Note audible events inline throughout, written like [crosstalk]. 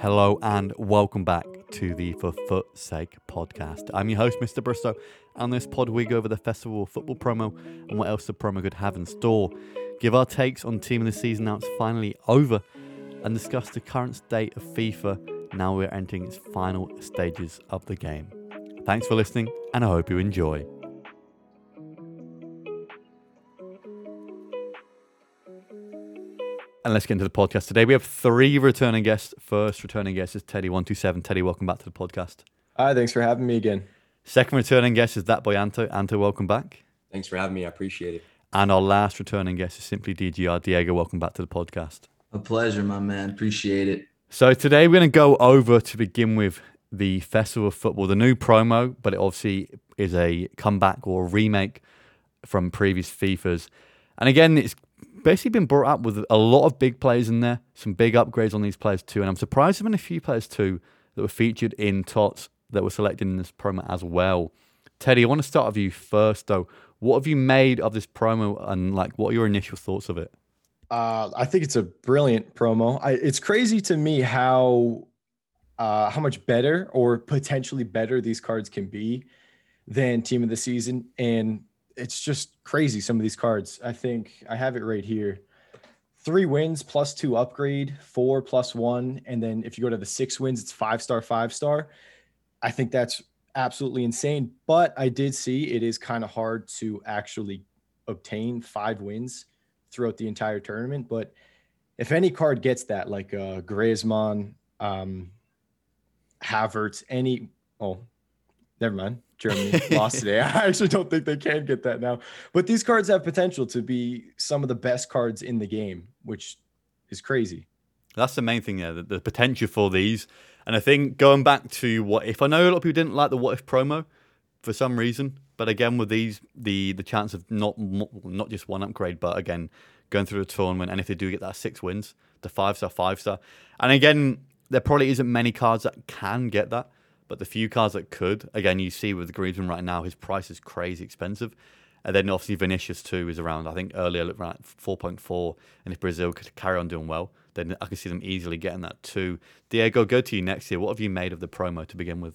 Hello and welcome back to the For Foot's Sake podcast. I'm your host, Mr. Bristow. On this pod, we go over the festival football promo and what else the promo could have in store, give our takes on team of the season now it's finally over, and discuss the current state of FIFA now we're entering its final stages of the game. Thanks for listening, and I hope you enjoy. And let's get into the podcast today. We have three returning guests. First returning guest is Teddy127. Teddy, welcome back to the podcast. Hi, thanks for having me again. Second returning guest is that boy Anto. Anto, welcome back. Thanks for having me. I appreciate it. And our last returning guest is simply DGR. Diego, welcome back to the podcast. A pleasure, my man. Appreciate it. So today we're going to go over to begin with the Festival of Football, the new promo, but it obviously is a comeback or a remake from previous FIFAs. And again, it's basically been brought up with a lot of big players in there, some big upgrades on these players too. And I'm surprised there's been a few players too that were featured in TOTS that were selected in this promo as well. Teddy, I want to start with you first though. What have you made of this promo and like what are your initial thoughts of it? Uh, I think it's a brilliant promo. I, it's crazy to me how uh, how much better or potentially better these cards can be than team of the season, and it's just crazy. Some of these cards. I think I have it right here. Three wins plus two upgrade, four plus one, and then if you go to the six wins, it's five star, five star. I think that's absolutely insane. But I did see it is kind of hard to actually obtain five wins throughout the entire tournament. But if any card gets that, like uh, Griezmann, um, Havertz, any, oh, never mind. Germany [laughs] lost today. I actually don't think they can get that now. But these cards have potential to be some of the best cards in the game, which is crazy. That's the main thing, there, the, the potential for these. And I think going back to what if, I know a lot of people didn't like the what if promo for some reason, but again with these, the the chance of not not just one upgrade, but again going through the tournament, and if they do get that six wins, the five star, five star, and again there probably isn't many cards that can get that. But the few cars that could, again, you see with the Griezmann right now, his price is crazy expensive. And then obviously Vinicius too is around. I think earlier looked around four point four, and if Brazil could carry on doing well, then I could see them easily getting that too. Diego, go to you next year. What have you made of the promo to begin with?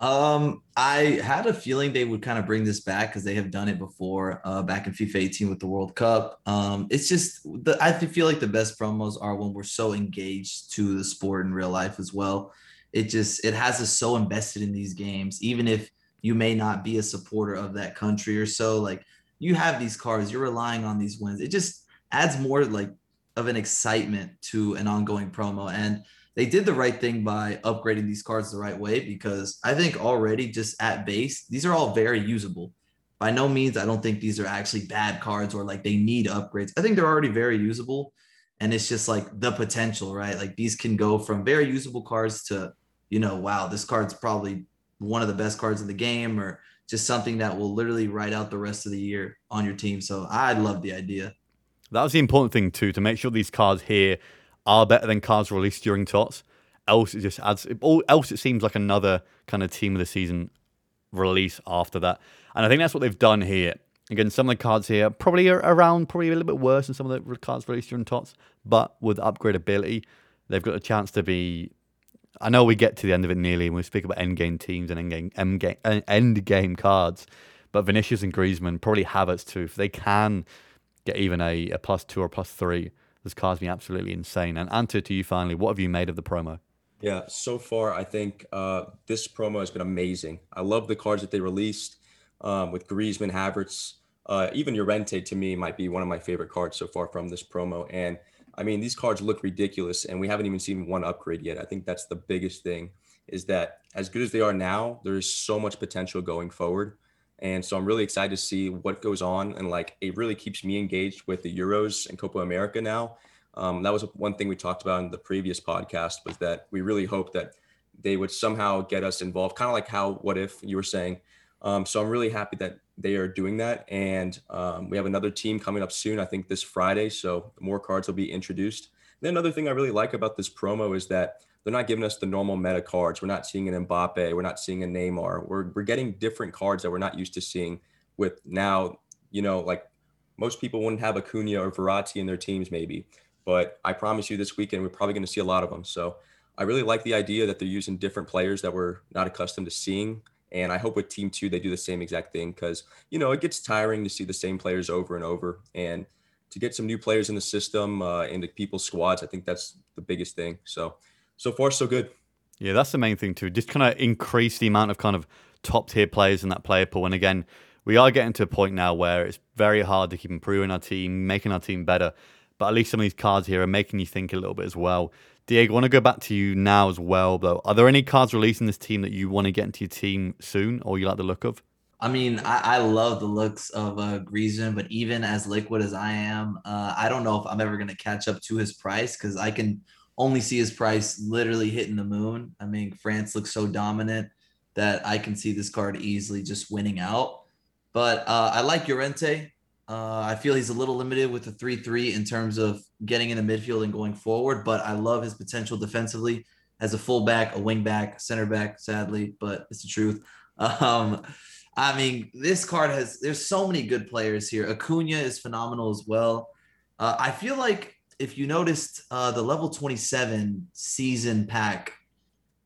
Um, I had a feeling they would kind of bring this back because they have done it before, uh, back in FIFA 18 with the World Cup. Um, it's just the I feel like the best promos are when we're so engaged to the sport in real life as well it just it has us so invested in these games even if you may not be a supporter of that country or so like you have these cards you're relying on these wins. It just adds more like of an excitement to an ongoing promo. And they did the right thing by upgrading these cards the right way because i think already just at base these are all very usable. By no means i don't think these are actually bad cards or like they need upgrades. I think they're already very usable and it's just like the potential right? Like these can go from very usable cards to you know, wow, this card's probably one of the best cards in the game or just something that will literally write out the rest of the year on your team. So I love the idea. That was the important thing too, to make sure these cards here are better than cards released during TOTS. Else it just adds all else it seems like another kind of team of the season release after that. And I think that's what they've done here. Again, some of the cards here probably are around, probably a little bit worse than some of the cards released during TOTS, but with upgradability, they've got a chance to be I know we get to the end of it nearly, and we speak about end game teams and end game, end game, end game cards. But Vinicius and Griezmann probably have us too. If they can get even a, a plus two or plus three, this card's been absolutely insane. And Anto, to you finally, what have you made of the promo? Yeah, so far I think uh, this promo has been amazing. I love the cards that they released um, with Griezmann, Havertz, uh, even Llorente to me might be one of my favorite cards so far from this promo. And I mean, these cards look ridiculous, and we haven't even seen one upgrade yet. I think that's the biggest thing is that as good as they are now, there is so much potential going forward. And so I'm really excited to see what goes on. And like, it really keeps me engaged with the Euros and Copa America now. Um, that was one thing we talked about in the previous podcast was that we really hope that they would somehow get us involved, kind of like how, what if you were saying. Um, so I'm really happy that they are doing that. And um, we have another team coming up soon, I think this Friday. So more cards will be introduced. And then another thing I really like about this promo is that they're not giving us the normal meta cards. We're not seeing an Mbappe. We're not seeing a Neymar. We're, we're getting different cards that we're not used to seeing with now, you know, like most people wouldn't have Acuna or Verratti in their teams maybe. But I promise you this weekend, we're probably going to see a lot of them. So I really like the idea that they're using different players that we're not accustomed to seeing. And I hope with Team Two they do the same exact thing because you know it gets tiring to see the same players over and over. And to get some new players in the system uh, into people's squads, I think that's the biggest thing. So so far so good. Yeah, that's the main thing too. Just kind of increase the amount of kind of top tier players in that player pool. And again, we are getting to a point now where it's very hard to keep improving our team, making our team better. But at least some of these cards here are making you think a little bit as well. Diego, I want to go back to you now as well, though. Are there any cards releasing this team that you want to get into your team soon or you like the look of? I mean, I, I love the looks of uh, Griezmann, but even as liquid as I am, uh, I don't know if I'm ever going to catch up to his price because I can only see his price literally hitting the moon. I mean, France looks so dominant that I can see this card easily just winning out. But uh, I like Llorente. Uh, I feel he's a little limited with the 3 3 in terms of getting in the midfield and going forward, but I love his potential defensively as a fullback, a wingback, center back, sadly, but it's the truth. [laughs] Um, I mean, this card has, there's so many good players here. Acuna is phenomenal as well. Uh, I feel like if you noticed uh, the level 27 season pack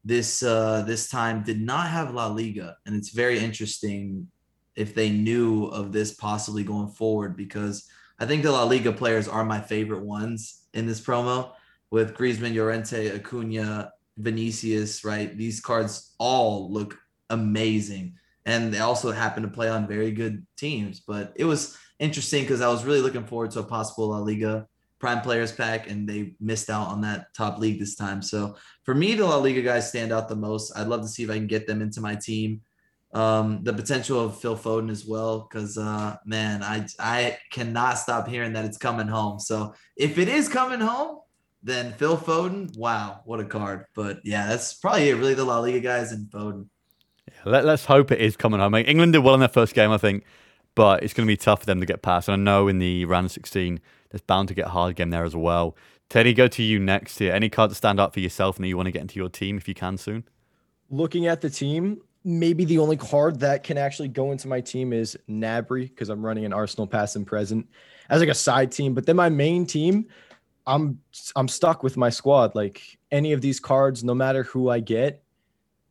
this uh, this time did not have La Liga, and it's very interesting if they knew of this possibly going forward because I think the La Liga players are my favorite ones in this promo with Griezmann, Llorente, Acuna, Vinicius. Right, these cards all look amazing, and they also happen to play on very good teams. But it was interesting because I was really looking forward to a possible La Liga prime players pack and they missed out on that top league this time. So for me, the La Liga guys stand out the most. I'd love to see if I can get them into my team. Um, the potential of Phil Foden as well, because uh, man, I I cannot stop hearing that it's coming home. So if it is coming home, then Phil Foden, wow, what a card! But yeah, that's probably it. Really, the La Liga guys and Foden. Yeah, let, us hope it is coming home. I mean, England did well in their first game, I think, but it's going to be tough for them to get past. And I know in the round of 16, there's bound to get a hard game there as well. Teddy, go to you next here. Any card to stand out for yourself and that you want to get into your team if you can soon? Looking at the team, maybe the only card that can actually go into my team is Gnabry because I'm running an Arsenal past and present as like a side team. But then my main team, I'm I'm stuck with my squad. Like any of these cards, no matter who I get,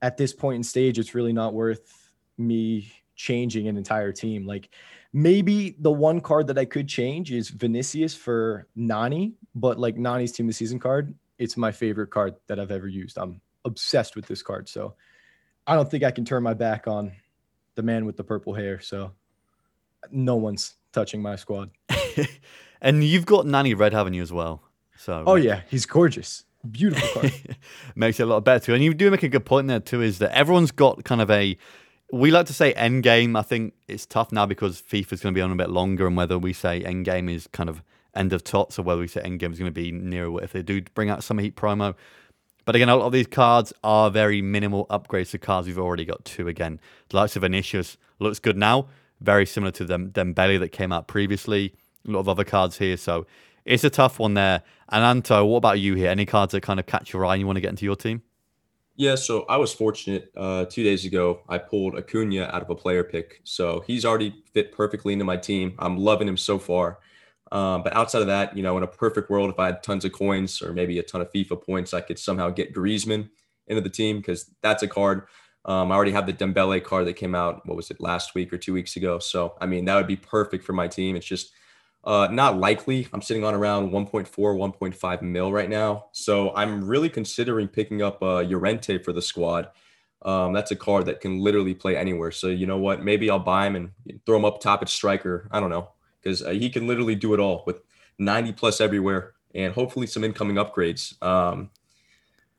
at this point in stage, it's really not worth me changing an entire team. Like maybe the one card that I could change is Vinicius for Nani, but like Nani's team of season card, it's my favorite card that I've ever used. I'm obsessed with this card. So I don't think I can turn my back on the man with the purple hair. So no one's touching my squad. [laughs] and you've got Nani Red, haven't you, as well? So Oh yeah, he's gorgeous. Beautiful card. [laughs] Makes it a lot better too. And you do make a good point there too, is that everyone's got kind of a we like to say end game. I think it's tough now because FIFA's going to be on a bit longer, and whether we say end game is kind of end of tots or whether we say end game is going to be nearer if they do bring out some heat promo. But again, a lot of these cards are very minimal upgrades to cards we've already got two again. The likes of Vinicius looks good now, very similar to them Dembele that came out previously. A lot of other cards here, so it's a tough one there. And Anto, what about you here? Any cards that kind of catch your eye and you want to get into your team? Yeah, so I was fortunate. Uh, two days ago, I pulled Acuna out of a player pick, so he's already fit perfectly into my team. I'm loving him so far. Um, but outside of that, you know, in a perfect world, if I had tons of coins or maybe a ton of FIFA points, I could somehow get Griezmann into the team because that's a card. Um, I already have the Dembele card that came out. What was it last week or two weeks ago? So I mean, that would be perfect for my team. It's just uh, not likely. I'm sitting on around 1.4, 1.5 mil right now. So I'm really considering picking up uh, for the squad. Um, that's a card that can literally play anywhere. So you know what? Maybe I'll buy him and throw him up top at striker. I don't know because uh, he can literally do it all with 90 plus everywhere and hopefully some incoming upgrades. Um,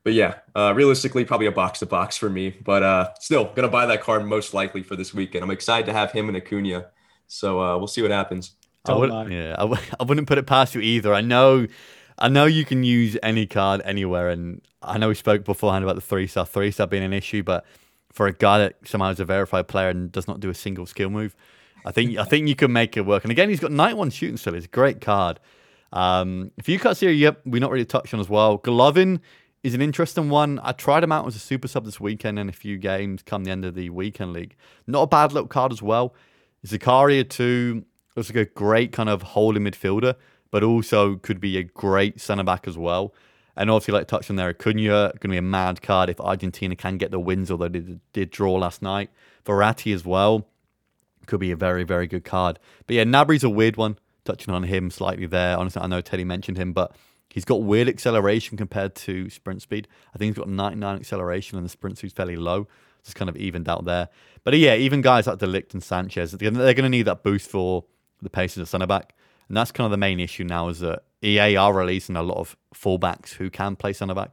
but yeah, uh, realistically, probably a box to box for me. But uh, still, gonna buy that card most likely for this weekend. I'm excited to have him and Acuna. So uh, we'll see what happens. I would, yeah, I w- [laughs] I wouldn't put it past you either. I know, I know you can use any card anywhere, and I know we spoke beforehand about the three star, three star being an issue, but for a guy that somehow is a verified player and does not do a single skill move, I think I think you can make it work. And again, he's got night one shooting still. It's a great card. Um, few cards here, yep, we not really touched on as well. Golovin is an interesting one. I tried him out as a super sub this weekend in a few games come the end of the weekend league. Not a bad little card as well. Zakaria too looks like a great kind of holding midfielder, but also could be a great centre back as well. And obviously, like touched on there, Acuna going to be a mad card if Argentina can get the wins, although they did draw last night. Verratti as well could be a very, very good card. But yeah, Gnabry's a weird one. Touching on him slightly there. Honestly, I know Teddy mentioned him, but he's got weird acceleration compared to sprint speed. I think he's got 99 acceleration and the sprint speed's fairly low. Just kind of evened out there. But yeah, even guys like De Ligt and Sanchez, they're going to need that boost for the pace of the centre back. And that's kind of the main issue now is that EA are releasing a lot of fullbacks who can play centre back.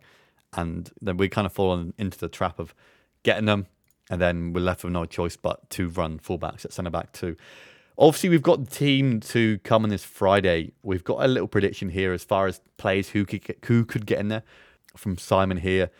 And then we kind of fall into the trap of getting them. And then we're left with no choice but to run fullbacks at centre back too. Obviously, we've got the team to come on this Friday. We've got a little prediction here as far as players who could get, who could get in there from Simon here.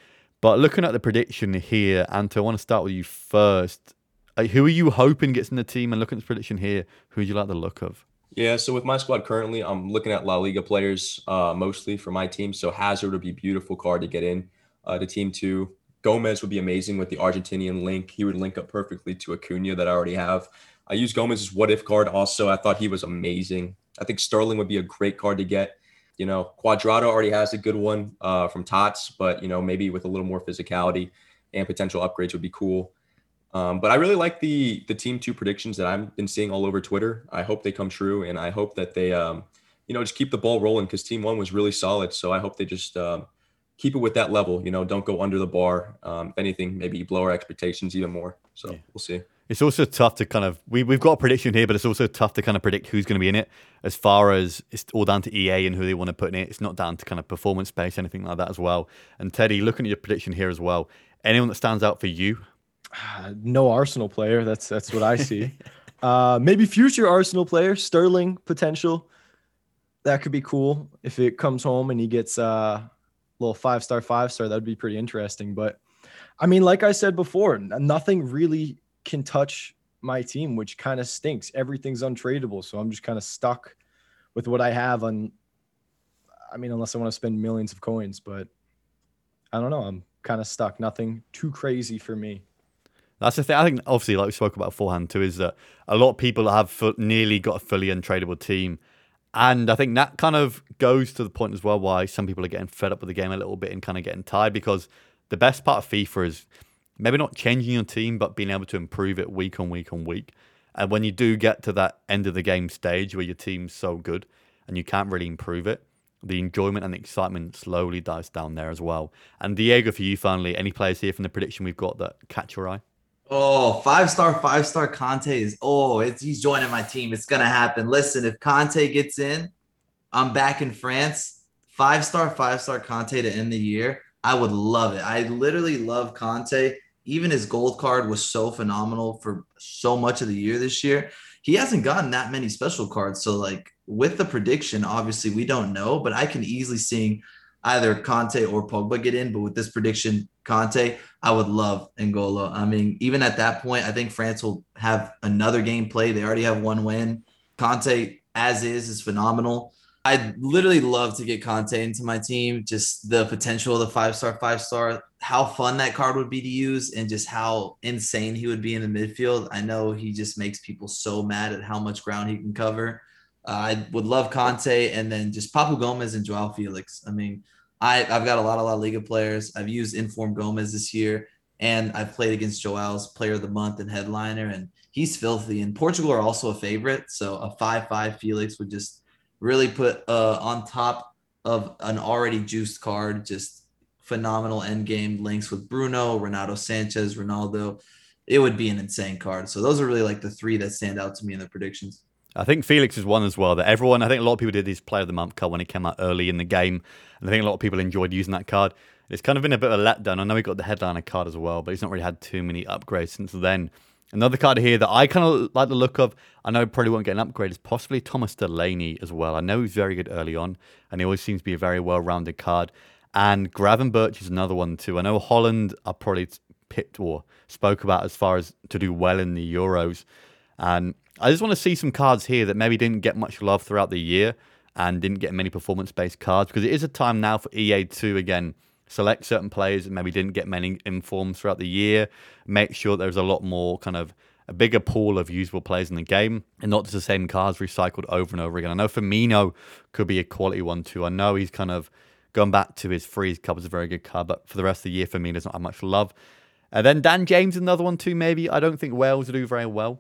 But looking at the prediction here, Anto, I want to start with you first. Who are you hoping gets in the team? And looking at the prediction here, who would you like the look of? Yeah, so with my squad currently, I'm looking at La Liga players uh, mostly for my team. So Hazard would be beautiful card to get in uh, to team two. Gomez would be amazing with the Argentinian link. He would link up perfectly to Acuna that I already have. I use Gomez's what if card also. I thought he was amazing. I think Sterling would be a great card to get. You know, Cuadrado already has a good one uh, from Tots, but you know maybe with a little more physicality and potential upgrades would be cool. Um, but I really like the the team two predictions that I've been seeing all over Twitter. I hope they come true, and I hope that they, um, you know, just keep the ball rolling because team one was really solid. So I hope they just um, keep it with that level. You know, don't go under the bar. Um, if anything, maybe blow our expectations even more. So yeah. we'll see. It's also tough to kind of we we've got a prediction here, but it's also tough to kind of predict who's going to be in it. As far as it's all down to EA and who they want to put in it. It's not down to kind of performance based anything like that as well. And Teddy, looking at your prediction here as well, anyone that stands out for you? [sighs] no Arsenal player. That's that's what I see. [laughs] uh, maybe future Arsenal player, Sterling potential. That could be cool if it comes home and he gets uh, a little five star, five star. That'd be pretty interesting. But I mean, like I said before, nothing really can touch my team, which kind of stinks. Everything's untradeable, so I'm just kind of stuck with what I have. On, I mean, unless I want to spend millions of coins, but I don't know. I'm kind of stuck. Nothing too crazy for me. That's the thing. I think, obviously, like we spoke about beforehand too, is that a lot of people have nearly got a fully untradeable team. And I think that kind of goes to the point as well why some people are getting fed up with the game a little bit and kind of getting tired because the best part of FIFA is maybe not changing your team, but being able to improve it week on week on week. And when you do get to that end of the game stage where your team's so good and you can't really improve it, the enjoyment and the excitement slowly dies down there as well. And Diego, for you finally, any players here from the prediction we've got that catch your eye? Oh, five star, five star Kanté is oh, it's he's joining my team. It's gonna happen. Listen, if Kanté gets in, I'm back in France. Five star, five star Kanté to end the year. I would love it. I literally love Kanté. even his gold card was so phenomenal for so much of the year this year. He hasn't gotten that many special cards. So, like with the prediction, obviously we don't know, but I can easily see either Kanté or Pogba get in. But with this prediction, Kanté, I would love N'Golo. I mean, even at that point, I think France will have another game play. They already have one win. Kanté, as is, is phenomenal. I'd literally love to get Kanté into my team. Just the potential of the five star, five star, how fun that card would be to use, and just how insane he would be in the midfield. I know he just makes people so mad at how much ground he can cover. Uh, I would love Kanté and then just Papu Gomez and Joao Felix. I mean, I, I've got a lot of La Liga players. I've used Inform Gomez this year, and I've played against Joao's Player of the Month and Headliner, and he's filthy. And Portugal are also a favorite, so a five-five Felix would just really put uh, on top of an already juiced card, just phenomenal end game links with Bruno, Renato Sanchez, Ronaldo. It would be an insane card. So those are really like the three that stand out to me in the predictions. I think Felix is one as well. That everyone, I think a lot of people did his Player of the Month card when he came out early in the game, and I think a lot of people enjoyed using that card. It's kind of been a bit of a letdown. I know he got the headliner card as well, but he's not really had too many upgrades since then. Another card here that I kind of like the look of, I know probably won't get an upgrade, is possibly Thomas Delaney as well. I know he's very good early on, and he always seems to be a very well rounded card. And Gravenberch is another one too. I know Holland are probably picked or spoke about as far as to do well in the Euros. And I just want to see some cards here that maybe didn't get much love throughout the year and didn't get many performance based cards because it is a time now for EA to again select certain players that maybe didn't get many informs throughout the year, make sure there's a lot more kind of a bigger pool of usable players in the game and not just the same cards recycled over and over again. I know Firmino could be a quality one too. I know he's kind of Going back to his Freeze Cup was a very good card, but for the rest of the year, me, there's not much love. And then Dan James, another one too, maybe. I don't think Wales do very well.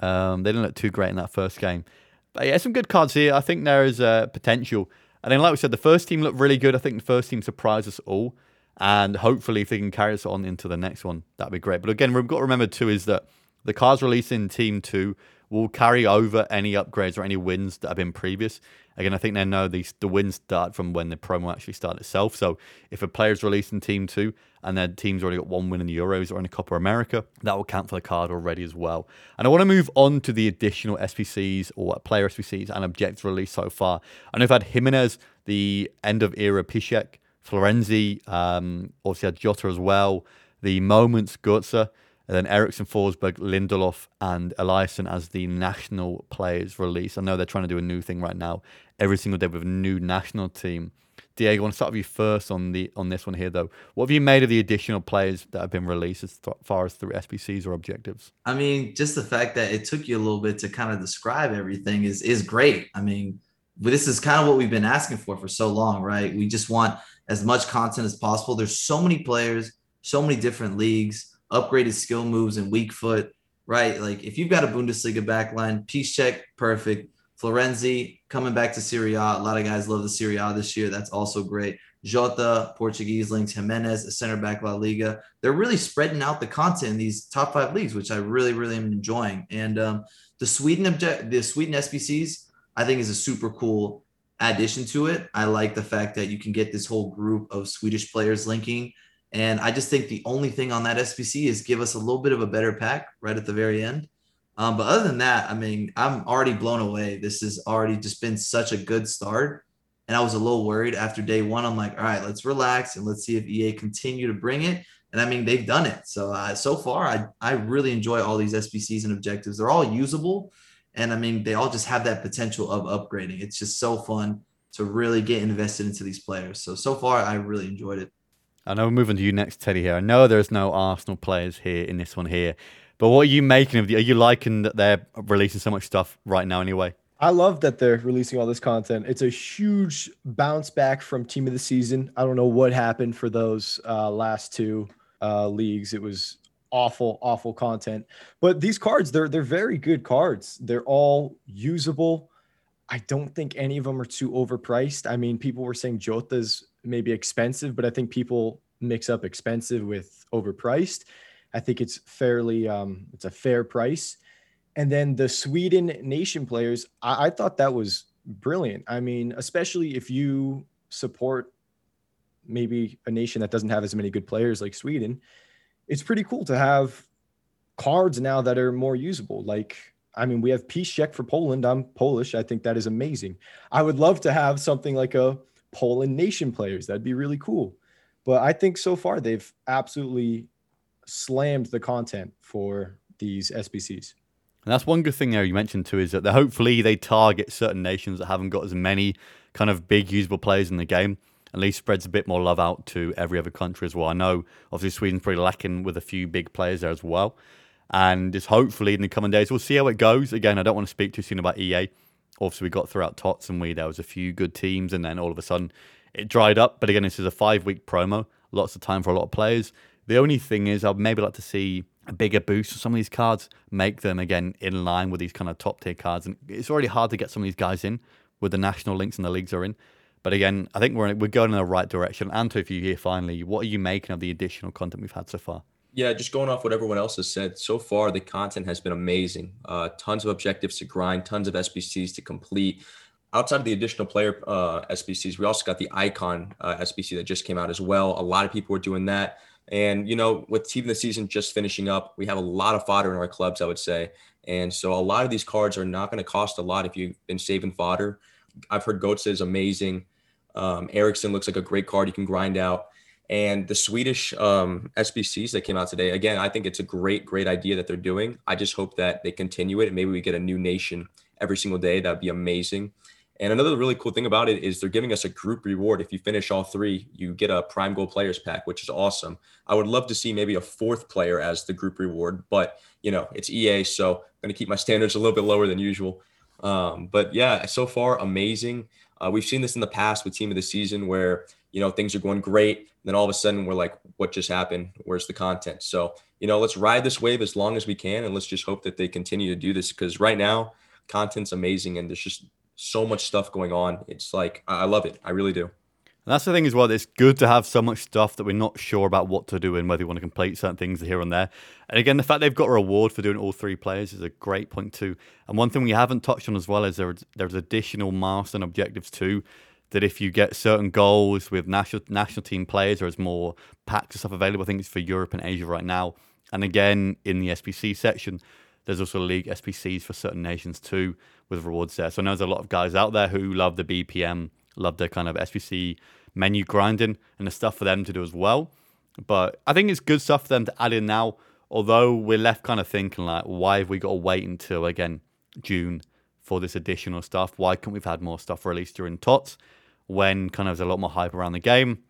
Um, they didn't look too great in that first game. But yeah, some good cards here. I think there is uh, potential. And then, like we said, the first team looked really good. I think the first team surprised us all. And hopefully, if they can carry us on into the next one, that'd be great. But again, we've got to remember too is that the cards released in Team 2 will carry over any upgrades or any wins that have been previous. Again, I think they know these the wins start from when the promo actually started itself. So if a player's released in Team 2 and their team's already got one win in the Euros or in the Copa America, that will count for the card already as well. And I want to move on to the additional SBCs or player SBCs and objectives released so far. I know I've had Jimenez, the end of era Piszczek, Florenzi, um, obviously had Jota as well, the Moments Götze, and then Eriksen, Forsberg, Lindelof, and Eliasson as the national players release. I know they're trying to do a new thing right now, every single day with a new national team. Diego, I want to start with you first on the on this one here, though. What have you made of the additional players that have been released as far as through SBCs or objectives? I mean, just the fact that it took you a little bit to kind of describe everything is is great. I mean, this is kind of what we've been asking for for so long, right? We just want as much content as possible. There's so many players, so many different leagues upgraded skill moves and weak foot, right? Like if you've got a Bundesliga backline, check perfect. Florenzi coming back to Serie A. A lot of guys love the Serie A this year. That's also great. Jota, Portuguese links, Jimenez, a center back La Liga. They're really spreading out the content in these top five leagues, which I really, really am enjoying. And um, the Sweden object, the Sweden SBCs, I think is a super cool addition to it. I like the fact that you can get this whole group of Swedish players linking and I just think the only thing on that SBC is give us a little bit of a better pack right at the very end. Um, but other than that, I mean, I'm already blown away. This has already just been such a good start. And I was a little worried after day one. I'm like, all right, let's relax and let's see if EA continue to bring it. And I mean, they've done it. So uh, so far, I I really enjoy all these SBCs and objectives. They're all usable, and I mean, they all just have that potential of upgrading. It's just so fun to really get invested into these players. So so far, I really enjoyed it. I know we're moving to you next, Teddy. Here, I know there's no Arsenal players here in this one here, but what are you making of the? Are you liking that they're releasing so much stuff right now? Anyway, I love that they're releasing all this content. It's a huge bounce back from Team of the Season. I don't know what happened for those uh, last two uh, leagues. It was awful, awful content. But these cards, they're they're very good cards. They're all usable. I don't think any of them are too overpriced. I mean, people were saying Jota's maybe expensive, but I think people mix up expensive with overpriced. I think it's fairly um, it's a fair price. And then the Sweden nation players, I, I thought that was brilliant. I mean, especially if you support maybe a nation that doesn't have as many good players like Sweden, it's pretty cool to have cards now that are more usable. Like, I mean, we have Piszczek for Poland. I'm Polish. I think that is amazing. I would love to have something like a Poland nation players. That'd be really cool. But I think so far they've absolutely slammed the content for these SBCs. And that's one good thing there you mentioned too is that hopefully they target certain nations that haven't got as many kind of big usable players in the game. At least spreads a bit more love out to every other country as well. I know obviously Sweden's pretty lacking with a few big players there as well. And just hopefully in the coming days we'll see how it goes. Again, I don't want to speak too soon about EA obviously we got throughout Tots and we there was a few good teams and then all of a sudden it dried up. But again, this is a five week promo, lots of time for a lot of players. The only thing is I'd maybe like to see a bigger boost for some of these cards, make them again in line with these kind of top tier cards. And it's already hard to get some of these guys in with the national links and the leagues are in. But again, I think we're we're going in the right direction. Anto, if you here finally, what are you making of the additional content we've had so far? Yeah, just going off what everyone else has said so far, the content has been amazing. Uh, tons of objectives to grind, tons of SBCs to complete. Outside of the additional player uh, SBCs, we also got the icon uh, SBC that just came out as well. A lot of people were doing that. And, you know, with team of the season just finishing up, we have a lot of fodder in our clubs, I would say. And so a lot of these cards are not going to cost a lot if you've been saving fodder. I've heard Götze is amazing. Um, Eriksen looks like a great card you can grind out. And the Swedish um, SBCs that came out today, again, I think it's a great, great idea that they're doing. I just hope that they continue it and maybe we get a new nation every single day. That'd be amazing. And another really cool thing about it is they're giving us a group reward. If you finish all three, you get a prime goal players pack, which is awesome. I would love to see maybe a fourth player as the group reward, but you know, it's EA, so I'm going to keep my [laughs] standards a little bit lower than usual. Um, but yeah, so far amazing. Uh, we've seen this in the past with team of the season where you know, things are going great. Then all of a sudden we're like, what just happened? Where's the content? So, you know, let's ride this wave as long as we can. And let's just hope that they continue to do this because right now, content's amazing and there's just so much stuff going on. It's like, I love it. I really do. And that's the thing as well. It's good to have so much stuff that we're not sure about what to do and whether you want to complete certain things here and there. And again, the fact they've got a reward for doing all three players is a great point too. And one thing we haven't touched on as well is there, there's additional milestone objectives too. That if you get certain goals with national national team players, there's more packs of stuff available. I think it's for Europe and Asia right now. And again, in the SBC section, there's also league SBCs for certain nations too, with rewards there. So I know there's a lot of guys out there who love the BPM, love the kind of SBC menu grinding and the stuff for them to do as well. But I think it's good stuff for them to add in now. Although we're left kind of thinking like, why have we got to wait until again June for this additional stuff? Why couldn't we've had more stuff released during TOTS when kind of there's a lot more hype around the game?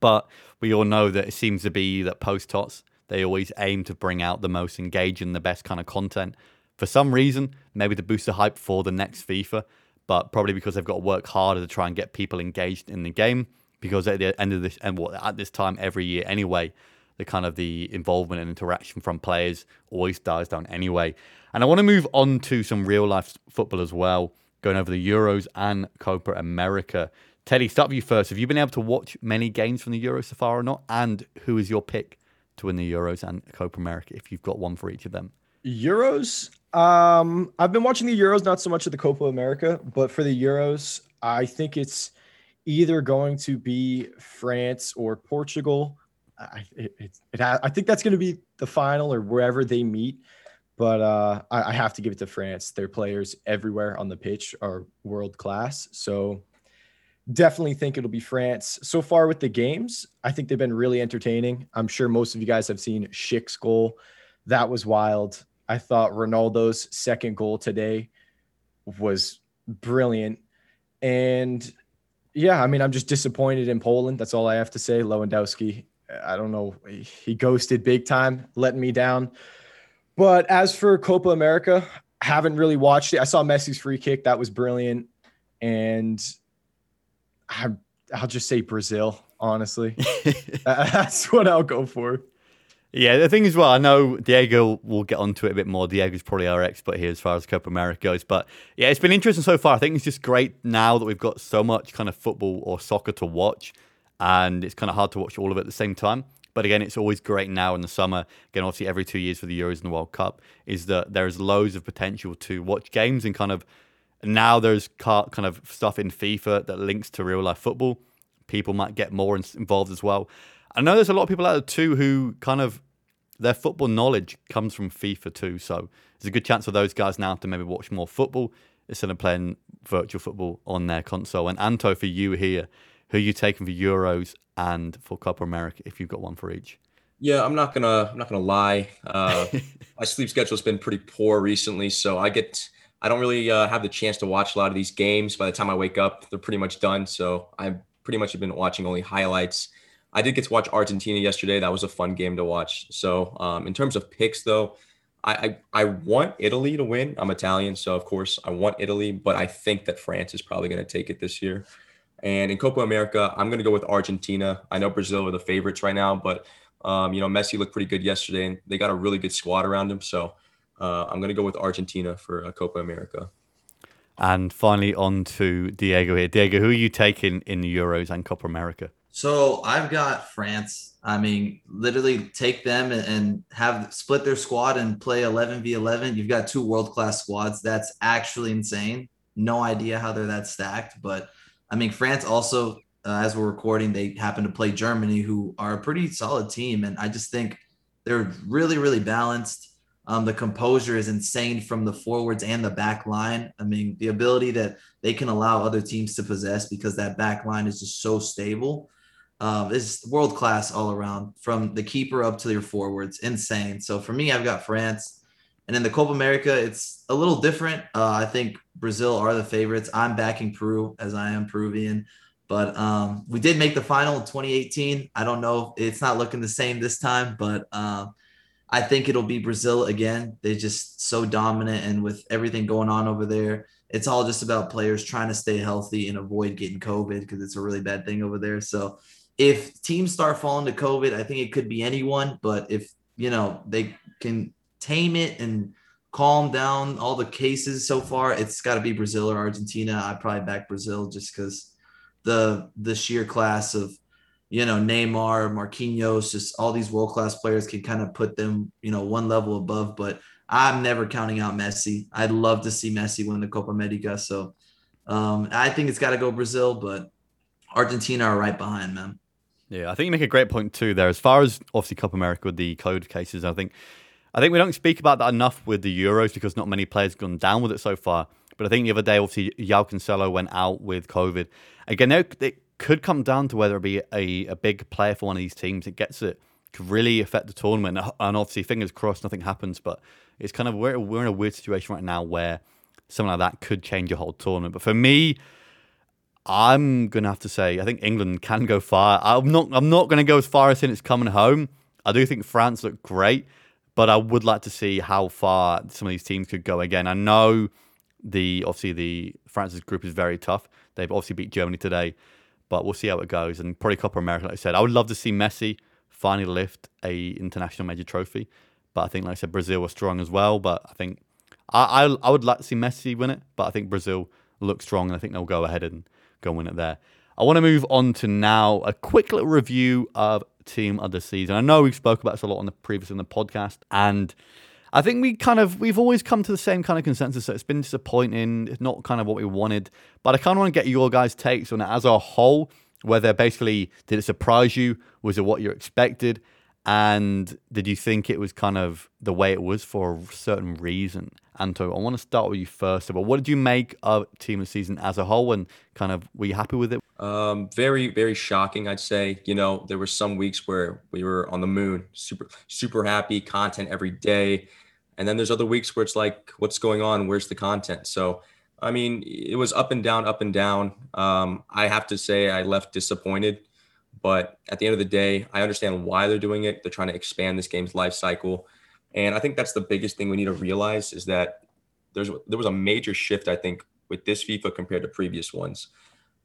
But we all know that it seems to be that post TOTS they always aim to bring out the most engaging, the best kind of content. For some reason, maybe to boost the hype for the next FIFA, but probably because they've got to work harder to try and get people engaged in the game. Because at the end of this, and what at this time every year anyway, the kind of the involvement and interaction from players always dies down anyway. And I want to move on to some real life football as well, going over the Euros and Copa America. Teddy, start with you first. Have you been able to watch many games from the Euros so far or not? And who is your pick to win the Euros and Copa America if you've got one for each of them? Euros. Um, I've been watching the Euros, not so much of the Copa America, but for the Euros, I think it's either going to be France or Portugal. I, it, it, it I think that's going to be the final or wherever they meet. But uh, I, I have to give it to France. Their players everywhere on the pitch are world class. So definitely think it'll be France. So far with the games, I think they've been really entertaining. I'm sure most of you guys have seen Schick's goal. That was wild. I thought Ronaldo's second goal today was brilliant. And yeah, I mean, I'm just disappointed in Poland. That's all I have to say. Lewandowski, I don't know. He ghosted big time, letting me down. But as for Copa America, haven't really watched it. I saw Messi's free kick. That was brilliant. And I, I'll just say Brazil, honestly. [laughs] That's what I'll go for. Yeah, the thing is, well, I know Diego will get onto it a bit more. Diego's probably our expert here as far as Copa America goes. But yeah, it's been interesting so far. I think it's just great now that we've got so much kind of football or soccer to watch, and it's kind of hard to watch all of it at the same time. But again, it's always great now in the summer. Again, obviously, every two years for the Euros and the World Cup, is that there's loads of potential to watch games and kind of now there's kind of stuff in FIFA that links to real life football. People might get more involved as well. I know there's a lot of people out there too who kind of their football knowledge comes from FIFA too. So there's a good chance for those guys now to maybe watch more football instead of playing virtual football on their console. And Anto, for you here, who are you taking for Euros and for Copa America if you've got one for each? Yeah, I'm not gonna I'm not gonna lie. Uh, [laughs] my sleep schedule's been pretty poor recently, so I get I don't really uh, have the chance to watch a lot of these games. By the time I wake up, they're pretty much done. So I pretty much have been watching only highlights. I did get to watch Argentina yesterday. That was a fun game to watch. So um, in terms of picks, though, I, I, I want Italy to win. I'm Italian, so of course I want Italy, but I think that France is probably going to take it this year. And in Copa America, I'm going to go with Argentina. I know Brazil are the favorites right now, but um, you know Messi looked pretty good yesterday, and they got a really good squad around him. So uh, I'm going to go with Argentina for uh, Copa America. And finally, on to Diego here. Diego, who are you taking in the Euros and Copa America? So I've got France. I mean, literally take them and have split their squad and play 11 v 11. You've got two world class squads. That's actually insane. No idea how they're that stacked, but I mean, France also, uh, as we're recording, they happen to play Germany, who are a pretty solid team, and I just think they're really, really balanced. Um, the composure is insane from the forwards and the back line. I mean, the ability that they can allow other teams to possess because that back line is just so stable uh, is world class all around from the keeper up to your forwards. Insane. So for me, I've got France. And in the Copa America, it's a little different. Uh, I think Brazil are the favorites. I'm backing Peru as I am Peruvian. But um, we did make the final in 2018. I don't know. It's not looking the same this time, but uh, I think it'll be Brazil again. They're just so dominant, and with everything going on over there, it's all just about players trying to stay healthy and avoid getting COVID because it's a really bad thing over there. So if teams start falling to COVID, I think it could be anyone. But if you know they can tame it and calm down all the cases so far, it's got to be Brazil or Argentina. I probably back Brazil just because the the sheer class of you know Neymar, Marquinhos, just all these world class players can kind of put them you know one level above. But I'm never counting out Messi. I'd love to see Messi win the Copa America. So um, I think it's got to go Brazil, but Argentina are right behind, man. Yeah, I think you make a great point too there. As far as obviously Copa America with the code cases, I think I think we don't speak about that enough with the Euros because not many players gone down with it so far. But I think the other day, obviously, João Cancelo went out with COVID. Again, it could come down to whether it be a, a big player for one of these teams. It gets it could really affect the tournament. And obviously, fingers crossed, nothing happens. But it's kind of we're, we're in a weird situation right now where something like that could change your whole tournament. But for me, I'm gonna have to say I think England can go far. I'm not I'm not gonna go as far as saying it's coming home. I do think France look great, but I would like to see how far some of these teams could go again. I know the obviously the France's group is very tough. They've obviously beat Germany today, but we'll see how it goes. And probably Copa America, like I said, I would love to see Messi finally lift a international major trophy. But I think, like I said, Brazil was strong as well. But I think I, I, I would like to see Messi win it. But I think Brazil look strong, and I think they'll go ahead and go win it there. I want to move on to now a quick little review of team of the season. I know we've spoke about this a lot on the previous in the podcast, and I think we kind of we've always come to the same kind of consensus. So it's been disappointing. It's not kind of what we wanted, but I kind of want to get your guys' takes on it as a whole. Whether basically did it surprise you? Was it what you expected? And did you think it was kind of the way it was for a certain reason? Anto, I want to start with you first of all. What did you make of Team of the Season as a whole and kind of were you happy with it? Um, very, very shocking, I'd say. You know, there were some weeks where we were on the moon, super, super happy, content every day. And then there's other weeks where it's like, what's going on? Where's the content? So, I mean, it was up and down, up and down. Um, I have to say, I left disappointed. But at the end of the day, I understand why they're doing it. They're trying to expand this game's life cycle. And I think that's the biggest thing we need to realize is that there's there was a major shift, I think, with this FIFA compared to previous ones.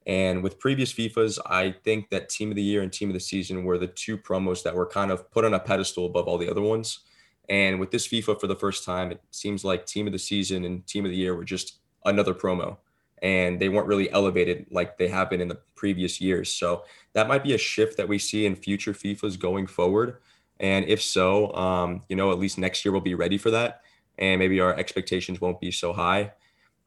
And with previous FIFAs, I think that Team of the Year and Team of the Season were the two promos that were kind of put on a pedestal above all the other ones. And with this FIFA for the first time, it seems like Team of the Season and Team of the Year were just another promo. And they weren't really elevated like they have been in the previous years. So that might be a shift that we see in future FIFAs going forward. And if so, um, you know, at least next year we'll be ready for that. And maybe our expectations won't be so high.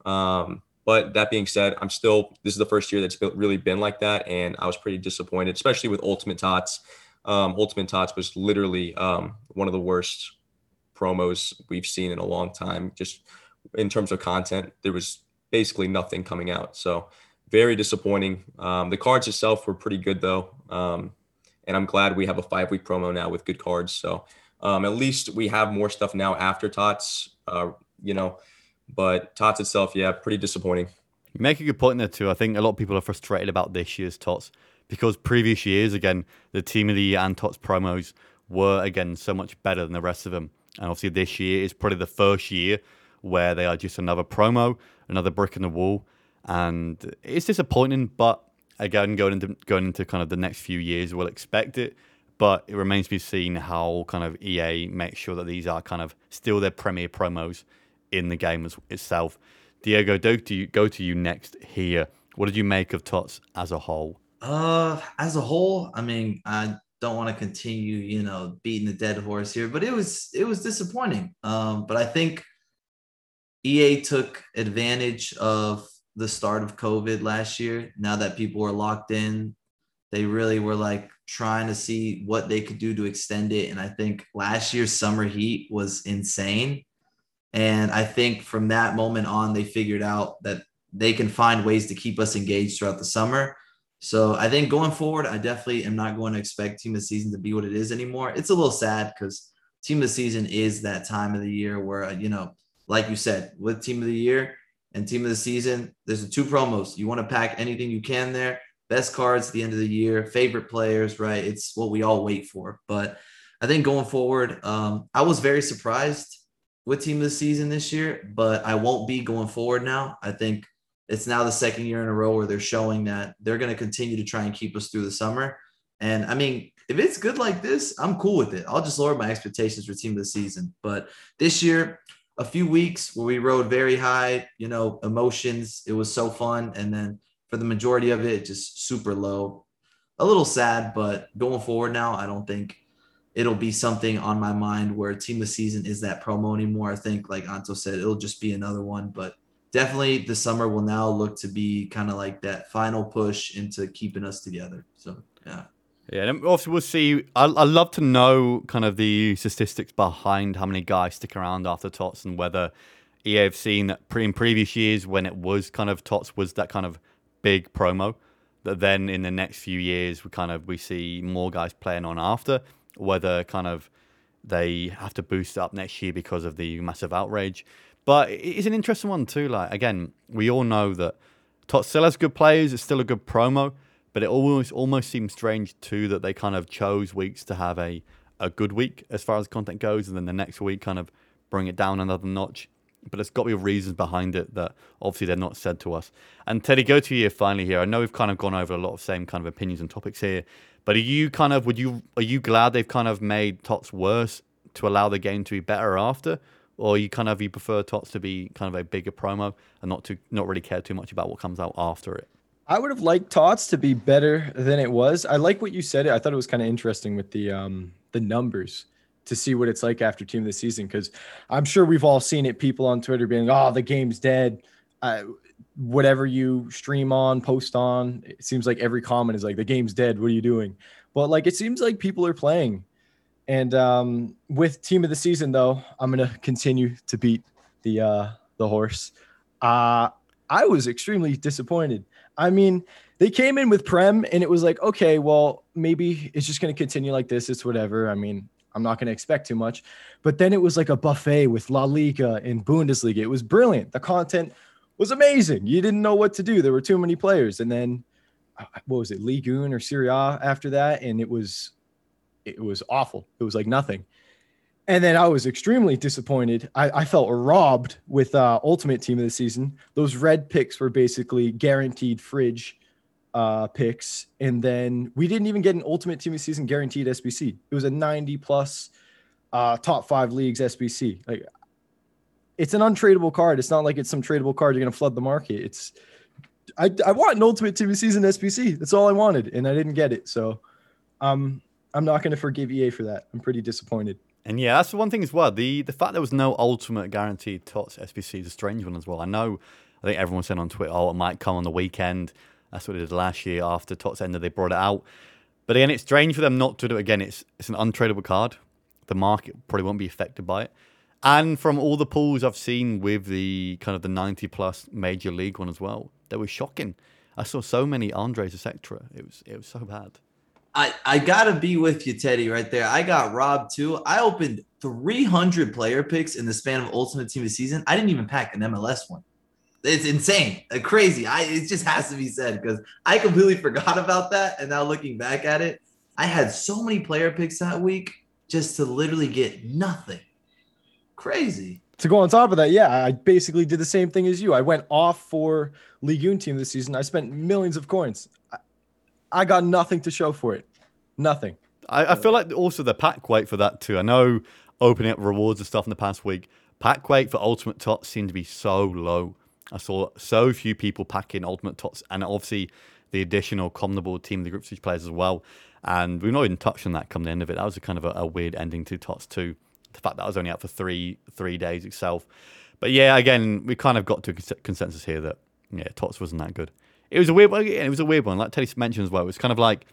Um, but that being said, I'm still, this is the first year that's really been like that. And I was pretty disappointed, especially with Ultimate Tots. Um, Ultimate Tots was literally um, one of the worst promos we've seen in a long time. Just in terms of content, there was basically nothing coming out. So very disappointing. Um, the cards itself were pretty good though. Um, and I'm glad we have a five week promo now with good cards. So um, at least we have more stuff now after Tots, uh, you know, but Tots itself, yeah, pretty disappointing. You make a good point there too. I think a lot of people are frustrated about this year's Tots because previous years, again, the Team of the Year and Tots promos were again so much better than the rest of them. And obviously, this year is probably the first year where they are just another promo, another brick in the wall, and it's disappointing. But again, going into going into kind of the next few years, we'll expect it. But it remains to be seen how kind of EA makes sure that these are kind of still their premier promos in the game as, itself. Diego, go to you, go to you next here. What did you make of Tots as a whole? Uh, as a whole, I mean, I don't want to continue, you know, beating the dead horse here, but it was it was disappointing. Um, but I think EA took advantage of the start of COVID last year. Now that people were locked in, they really were like trying to see what they could do to extend it. And I think last year's summer heat was insane. And I think from that moment on, they figured out that they can find ways to keep us engaged throughout the summer. So I think going forward, I definitely am not going to expect team of the season to be what it is anymore. It's a little sad because team of the season is that time of the year where, you know, like you said, with team of the year and team of the season, there's the two promos. You want to pack anything you can there. Best cards at the end of the year, favorite players, right? It's what we all wait for. But I think going forward, um, I was very surprised with team of the season this year, but I won't be going forward now. I think it's now the second year in a row where they're showing that they're going to continue to try and keep us through the summer. And I mean, if it's good like this, I'm cool with it. I'll just lower my expectations for team of the season. But this year, a few weeks where we rode very high, you know, emotions. It was so fun. And then for the majority of it, just super low. A little sad, but going forward now, I don't think it'll be something on my mind where team of the season is that promo anymore. I think, like Anto said, it'll just be another one. But definitely the summer will now look to be kind of like that final push into keeping us together. So, yeah. Yeah, and obviously we'll see. I I love to know kind of the statistics behind how many guys stick around after Tots and whether EA have seen that pre- in previous years when it was kind of Tots was that kind of big promo that then in the next few years we kind of we see more guys playing on after whether kind of they have to boost up next year because of the massive outrage. But it's an interesting one too. Like again, we all know that Tots still has good players. It's still a good promo but it almost almost seems strange too that they kind of chose weeks to have a a good week as far as content goes, and then the next week kind of bring it down another notch. But there's got to be reasons behind it that obviously they're not said to us. And Teddy, go to you finally here. I know we've kind of gone over a lot of same kind of opinions and topics here, but are you kind of would you are you glad they've kind of made Tots worse to allow the game to be better after? Or you kind of you prefer Tots to be kind of a bigger promo and not to not really care too much about what comes out after it? I would have liked Tots to be better than it was. I like what you said. I thought it was kind of interesting with the um the numbers to see what it's like after team of the season because I'm sure we've all seen it. People on Twitter being, "Oh, the game's dead." Uh, whatever you stream on, post on, it seems like every comment is like, "The game's dead. What are you doing?" But like, it seems like people are playing. And um, with team of the season, though, I'm gonna continue to beat the uh, the horse. Uh, I was extremely disappointed I mean, they came in with Prem and it was like, okay, well, maybe it's just going to continue like this. It's whatever. I mean, I'm not going to expect too much. But then it was like a buffet with La Liga and Bundesliga. It was brilliant. The content was amazing. You didn't know what to do. There were too many players. And then uh, what was it, Ligue 1 or Serie A after that? And it was it was awful. It was like nothing. And then I was extremely disappointed. I, I felt robbed with uh, Ultimate Team of the Season. Those red picks were basically guaranteed fridge uh, picks. And then we didn't even get an Ultimate Team of the Season guaranteed SBC. It was a 90 plus uh, top five leagues SBC. Like it's an untradeable card. It's not like it's some tradable card. You're going to flood the market. It's I, I want an Ultimate Team of the Season SBC. That's all I wanted. And I didn't get it. So um, I'm not going to forgive EA for that. I'm pretty disappointed. And yeah, that's the one thing as well. The the fact there was no ultimate guaranteed TOTS SBC is a strange one as well. I know, I think everyone said on Twitter, oh, it might come on the weekend. That's what it did last year after TOTS ended. They brought it out. But again, it's strange for them not to do it again. It's it's an untradeable card. The market probably won't be affected by it. And from all the pools I've seen with the kind of the 90 plus major league one as well, they were shocking. I saw so many Andres, etc. It was it was so bad. I, I gotta be with you, Teddy, right there. I got robbed too. I opened 300 player picks in the span of Ultimate Team of season. I didn't even pack an MLS one. It's insane, uh, crazy. I it just has to be said because I completely [laughs] forgot about that. And now looking back at it, I had so many player picks that week just to literally get nothing. Crazy. To go on top of that, yeah, I basically did the same thing as you. I went off for Ligue 1 team this season. I spent millions of coins. I got nothing to show for it. Nothing. I, I feel like also the pack weight for that too. I know opening up rewards and stuff in the past week, pack weight for Ultimate Tots seemed to be so low. I saw so few people packing Ultimate Tots, and obviously the additional CONMEBOL team the group stage players as well. And we've not even touched on that come the end of it. That was a kind of a, a weird ending to Tots too. The fact that I was only out for three three days itself. But yeah, again, we kind of got to a consensus here that yeah, Tots wasn't that good it was a weird one. It was a weird one. Like Teddy mentioned as well. It was kind of like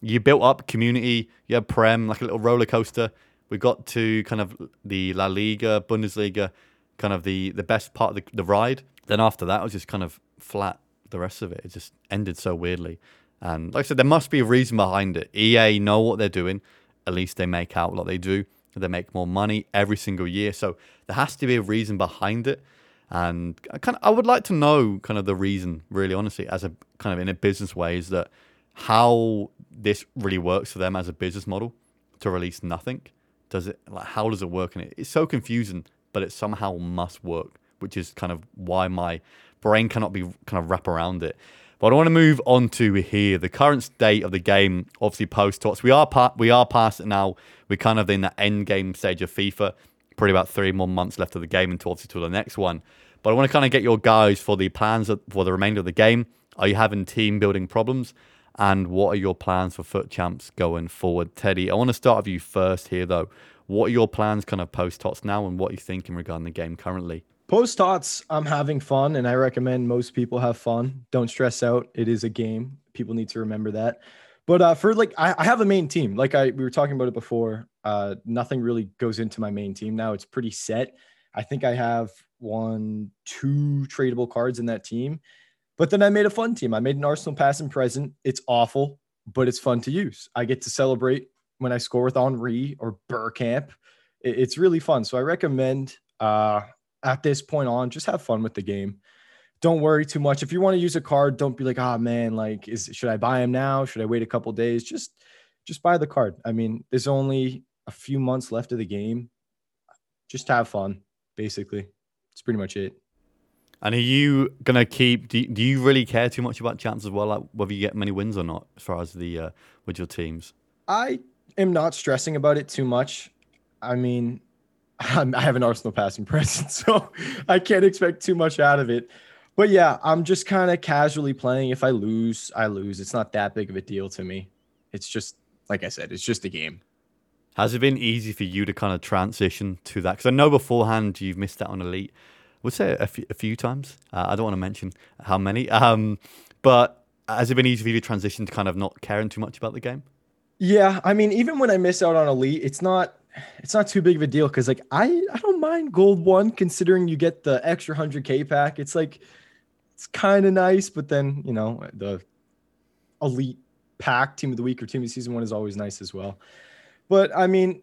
you built up community. You had Prem, like a little roller coaster. We got to kind of the La Liga, Bundesliga, kind of the the best part of the, the ride. Then after that, it was just kind of flat. The rest of it, it just ended so weirdly. And like I said, there must be a reason behind it. EA know what they're doing. At least they make out what they do. They make more money every single year. So there has to be a reason behind it. And I kind of, I would like to know kind of the reason, really honestly, as a kind of in a business way, is that how this really works for them as a business model to release nothing. Does it like how does it work? And it, it's so confusing but it somehow must work, which is kind of why my brain cannot be kind of wrap around it. But I want to move on to here the current state of the game. Obviously, post tots, we are pa- we are past it now. We're kind of in the end game stage of FIFA. Probably about three more months left of the game until to the next one. But I want to kind of get your guys for the plans for the remainder of the game. Are you having team building problems? And what are your plans for FUT Champs going forward? Teddy, I want to start with you first here, though. What are your plans kind of post tots now and what are you thinking regarding the game currently? Post tots, I'm having fun and I recommend most people have fun. Don't stress out. It is a game. People need to remember that. But uh, for like, I, I have a main team. Like I we were talking about it before. Uh, nothing really goes into my main team now. It's pretty set. I think I have one, two tradable cards in that team. But then I made a fun team. I made an Arsenal past and present. It's awful, but it's fun to use. I get to celebrate when I score with Henry or Bergkamp. It's really fun. So I recommend uh, at this point on, just have fun with the game. Don't worry too much. If you want to use a card, don't be like, oh man, like, is should I buy him now? Should I wait a couple days? Just just buy the card. I mean, there's only a few months left of the game. Just have fun, basically. It's pretty much it. And are you gonna keep? Do you, do you really care too much about chance as well, like whether you get many wins or not, as far as the uh, with your teams? I am not stressing about it too much. I mean, [laughs] I'm, i have an Arsenal passing present, [laughs] so I can't expect too much out of it. But yeah, I'm just kind of casually playing. If I lose, I lose. It's not that big of a deal to me. It's just like I said, it's just a game. Has it been easy for you to kind of transition to that? Because I know beforehand you've missed out on elite would say a few, few times. Uh, I don't want to mention how many. [laughs] Um, but has it been easy for you to transition to kind of not caring too much about the game? Yeah, I mean, even when I miss out on elite, it's not it's not too big of a deal because like I I don't mind gold one considering you get the extra hundred K pack. It's like it's kind of nice, but then you know the elite pack team of the week or team of the season one is always nice as well. But I mean,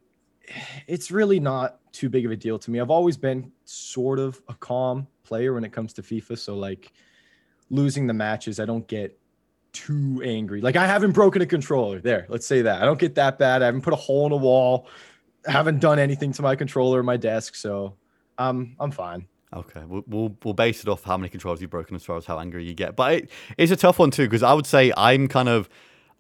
it's really not too big of a deal to me. I've always been sort of a calm player when it comes to FIFA. So like losing the matches, I don't get too angry. Like I haven't broken a controller. There, let's say that. I don't get that bad. I haven't put a hole in a wall. I haven't done anything to my controller or my desk. So um, I'm fine. Okay, we'll, we'll, we'll base it off how many controllers you've broken as far as how angry you get. But it, it's a tough one too because I would say I'm kind of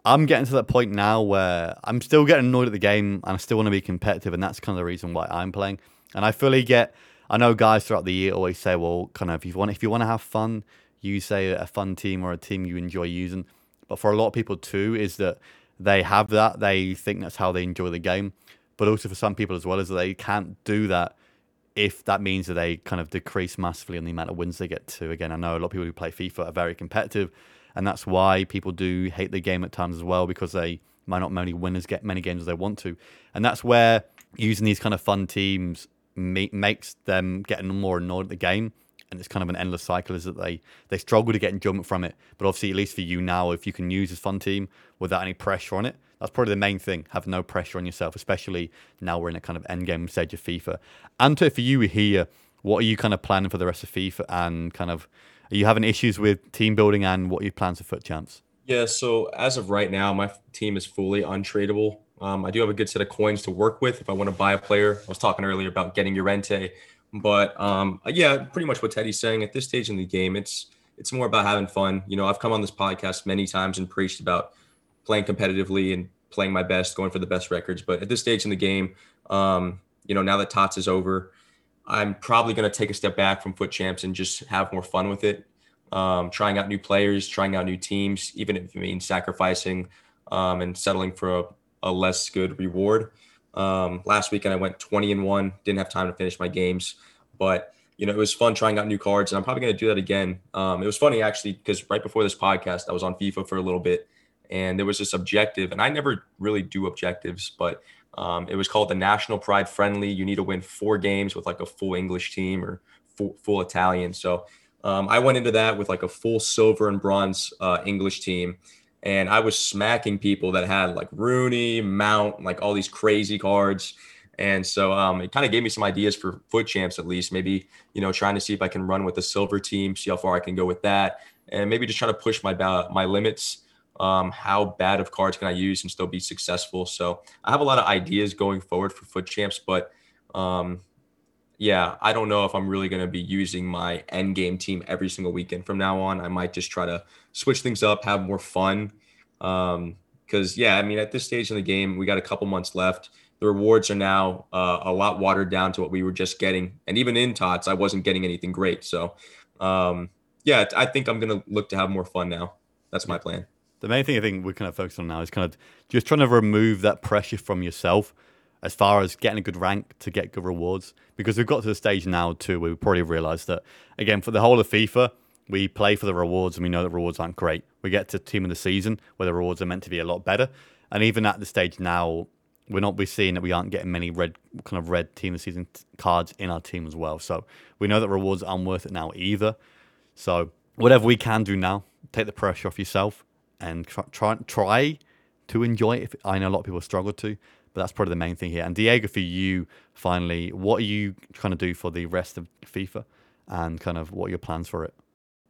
I'm getting to that point now where I'm still getting annoyed at the game and I still want to be competitive, and that's kind of the reason why I'm playing. And I fully get. I know guys throughout the year always say, "Well, kind of if you want if you want to have fun, you say a fun team or a team you enjoy using." But for a lot of people too, is that they have that they think that's how they enjoy the game. But also for some people as well, is that they can't do that if that means that they kind of decrease massively on the amount of wins they get to. Again, I know a lot of people who play FIFA are very competitive and that's why people do hate the game at times as well because they might not many winners get many games as they want to, and that's where using these kind of fun teams makes them getting more annoyed at the game. And it's kind of an endless cycle, is that they they struggle to get enjoyment from it. But obviously, at least for you now, if you can use this fun team without any pressure on it, that's probably the main thing. Have no pressure on yourself, especially now we're in a kind of end game stage of FIFA. And for you here, what are you kind of planning for the rest of FIFA and kind of are you having issues with team building and what your plans for FUT Champs? Yeah, so as of right now, my team is fully untradeable. Um, I do have a good set of coins to work with if I want to buy a player. I was talking earlier about getting Llorente, but um, yeah, pretty much what Teddy's saying. At this stage in the game, it's it's more about having fun. You know, I've come on this podcast many times and preached about playing competitively and playing my best, going for the best records. But at this stage in the game, um, you know, now that Tots is over, I'm probably going to take a step back from FUT Champs and just have more fun with it. Um, trying out new players, trying out new teams, even if it means sacrificing um, and settling for a, a, less good reward. Um, last weekend I went 20 and one, didn't have time to finish my games, but you know it was fun trying out new cards, and I'm probably going to do that again. Um, it was funny actually because right before this podcast I was on FIFA for a little bit, and there was this objective, and I never really do objectives, but um, it was called the National Pride Friendly. You need to win four games with like a full English team or full, full Italian. So um, I went into that with like a full silver and bronze uh, English team. And I was smacking people that had like Rooney, Mount, like all these crazy cards. And so um, it kind of gave me some ideas for FUT Champs, at least. Maybe, you know, trying to see if I can run with a silver team, see how far I can go with that. And maybe just trying to push my, my limits um, how bad of cards can I use and still be successful. So I have a lot of ideas going forward for FUT Champs, but um, yeah, I don't know if I'm really going to be using my end game team every single weekend from now on. I might just try to switch things up, have more fun. Um, because yeah, I mean, at this stage in the game, we got a couple months left. The rewards are now uh, a lot watered down to what we were just getting, and even in tots, I wasn't getting anything great. So, um, yeah, I think I'm gonna look to have more fun now. That's my plan. The main thing I think we're kind of focused on now is kind of just trying to remove that pressure from yourself as far as getting a good rank to get good rewards. Because we've got to the stage now too where we probably realised that again for the whole of FIFA, we play for the rewards and we know that rewards aren't great. We get to team of the season where the rewards are meant to be a lot better. And even at the stage now, we're not we're seeing that we aren't getting many red kind of red team of the season t- cards in our team as well. So we know that rewards aren't worth it now either. So whatever we can do now, take the pressure off yourself and try try, to enjoy it. If I know a lot of people struggle to, but that's probably the main thing here. And Diego, for you, finally, what are you trying to do for the rest of FIFA, and kind of what are your plans for it?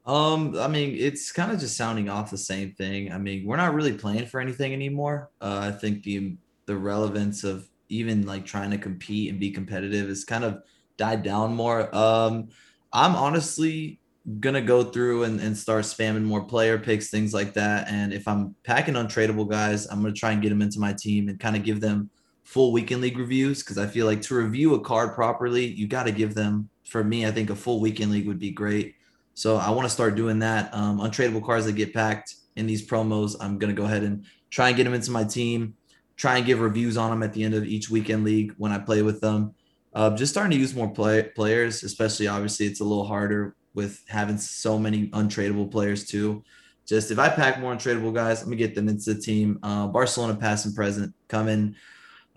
Um, I mean, it's kind of just sounding off the same thing. I mean, we're not really playing for anything anymore. Uh, I think the the relevance of even like trying to compete and be competitive has kind of died down more. Um, I'm honestly gonna go through and, and start spamming more player picks, things like that. And if I'm packing untradeable guys, I'm gonna try and get them into my team and kind of give them full weekend league reviews because I feel like to review a card properly, you got to give them. For me, I think a full weekend league would be great. So I want to start doing that. Um, untradeable cards that get packed in these promos, I'm gonna go ahead and try and get them into my team. Try and give reviews on them at the end of each weekend league when I play with them. Uh, just starting to use more play- players, especially obviously it's a little harder with having so many untradeable players too. Just if I pack more untradeable guys, let me get them into the team. Uh, Barcelona past and present coming.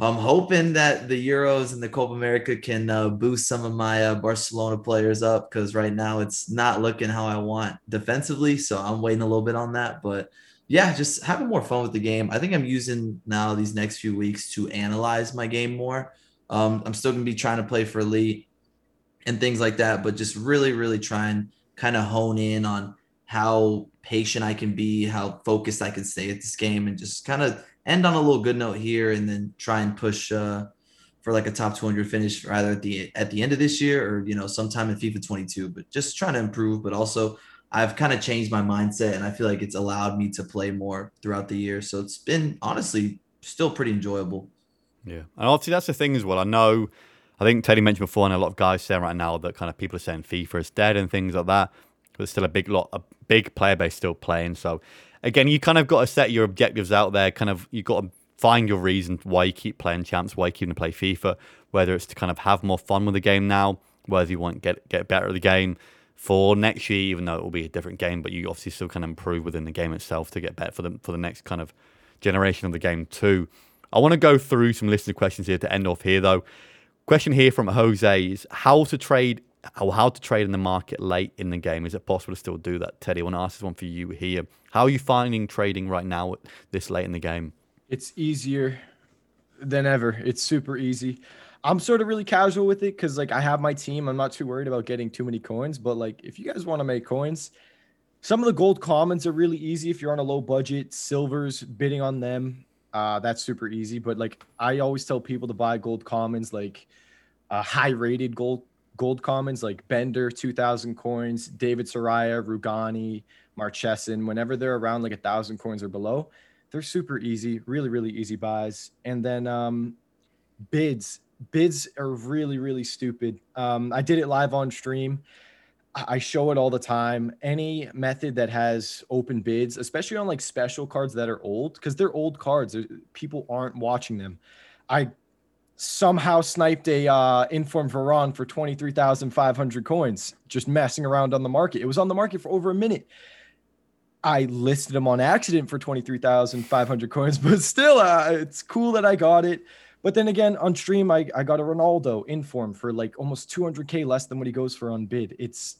I'm hoping that the Euros and the Copa America can uh, boost some of my uh, Barcelona players up because right now it's not looking how I want defensively. So I'm waiting a little bit on that. But yeah, just having more fun with the game. I think I'm using now these next few weeks to analyze my game more. Um, I'm still going to be trying to play for elite and things like that, but just really, really try and kind of hone in on how patient I can be, how focused I can stay at this game, and just kind of end on a little good note here, and then try and push uh, for like a top 200 finish either at the at the end of this year or you know sometime in FIFA 22. But just trying to improve, but also I've kind of changed my mindset, and I feel like it's allowed me to play more throughout the year. So it's been honestly still pretty enjoyable. Yeah, and obviously that's the thing as well. I know I think Teddy mentioned before, and a lot of guys saying right now that kind of people are saying FIFA is dead and things like that. But there's still a big lot, a big player base still playing. So again, you kind of got to set your objectives out there. Kind of you got to find your reason why you keep playing champs, why you keep to play FIFA. Whether it's to kind of have more fun with the game now, whether you want to get get better at the game for next year, even though it will be a different game, but you obviously still of improve within the game itself to get better for the for the next kind of generation of the game too. I want to go through some listener questions here to end off here though. Question here from Jose is how to trade or how to trade in the market late in the game. Is it possible to still do that, Teddy? I want to ask this one for you here. How are you finding trading right now at this late in the game? It's easier than ever. It's super easy. I'm sort of really casual with it because like I have my team. I'm not too worried about getting too many coins. But like if you guys want to make coins, some of the gold commons are really easy if you're on a low budget. Silvers, bidding on them uh, that's super easy. But like I always tell people to buy gold commons, like uh, high rated gold gold commons like Bender, 2000 coins, David Soria, Rugani, Marchesin, whenever they're around like a thousand coins or below, they're super easy, really, really easy buys. And then um, bids, bids are really, really stupid. Um, I did it live on stream. I show it all the time. Any method that has open bids, especially on like special cards that are old, because they're old cards, people aren't watching them. I somehow sniped a uh, inform Veron for 23,500 coins, just messing around on the market. It was on the market for over a minute. I listed them on accident for 23,500 coins, [laughs] but still, uh, it's cool that I got it. But then again, on stream, I, I got a Ronaldo inform for like almost 200k less than what he goes for on bid. It's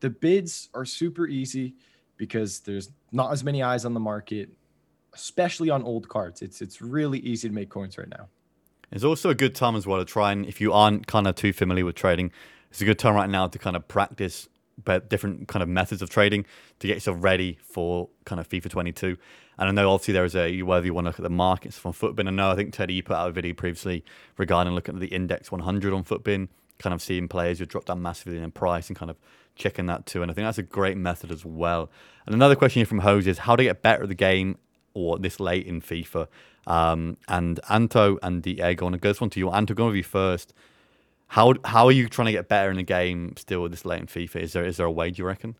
the bids are super easy because there's not as many eyes on the market, especially on old cards. It's it's really easy to make coins right now. It's also a good time as well to try and if you aren't kind of too familiar with trading, it's a good time right now to kind of practice but different kind of methods of trading to get yourself ready for kind of FIFA 22. And I know obviously there is a whether you want to look at the markets from FUTBIN. I know I think Teddy you put out a video previously regarding looking at the index 100 on FUTBIN, kind of seeing players who drop down massively in price and kind of checking that too. And I think that's a great method as well. And another question here from Jose is how to get better at the game or this late in FIFA. Um, and Anto and Diego, and I go this one to you. Anto, going with you first. How how are you trying to get better in the game still this late in FIFA? Is there is there a way do you reckon?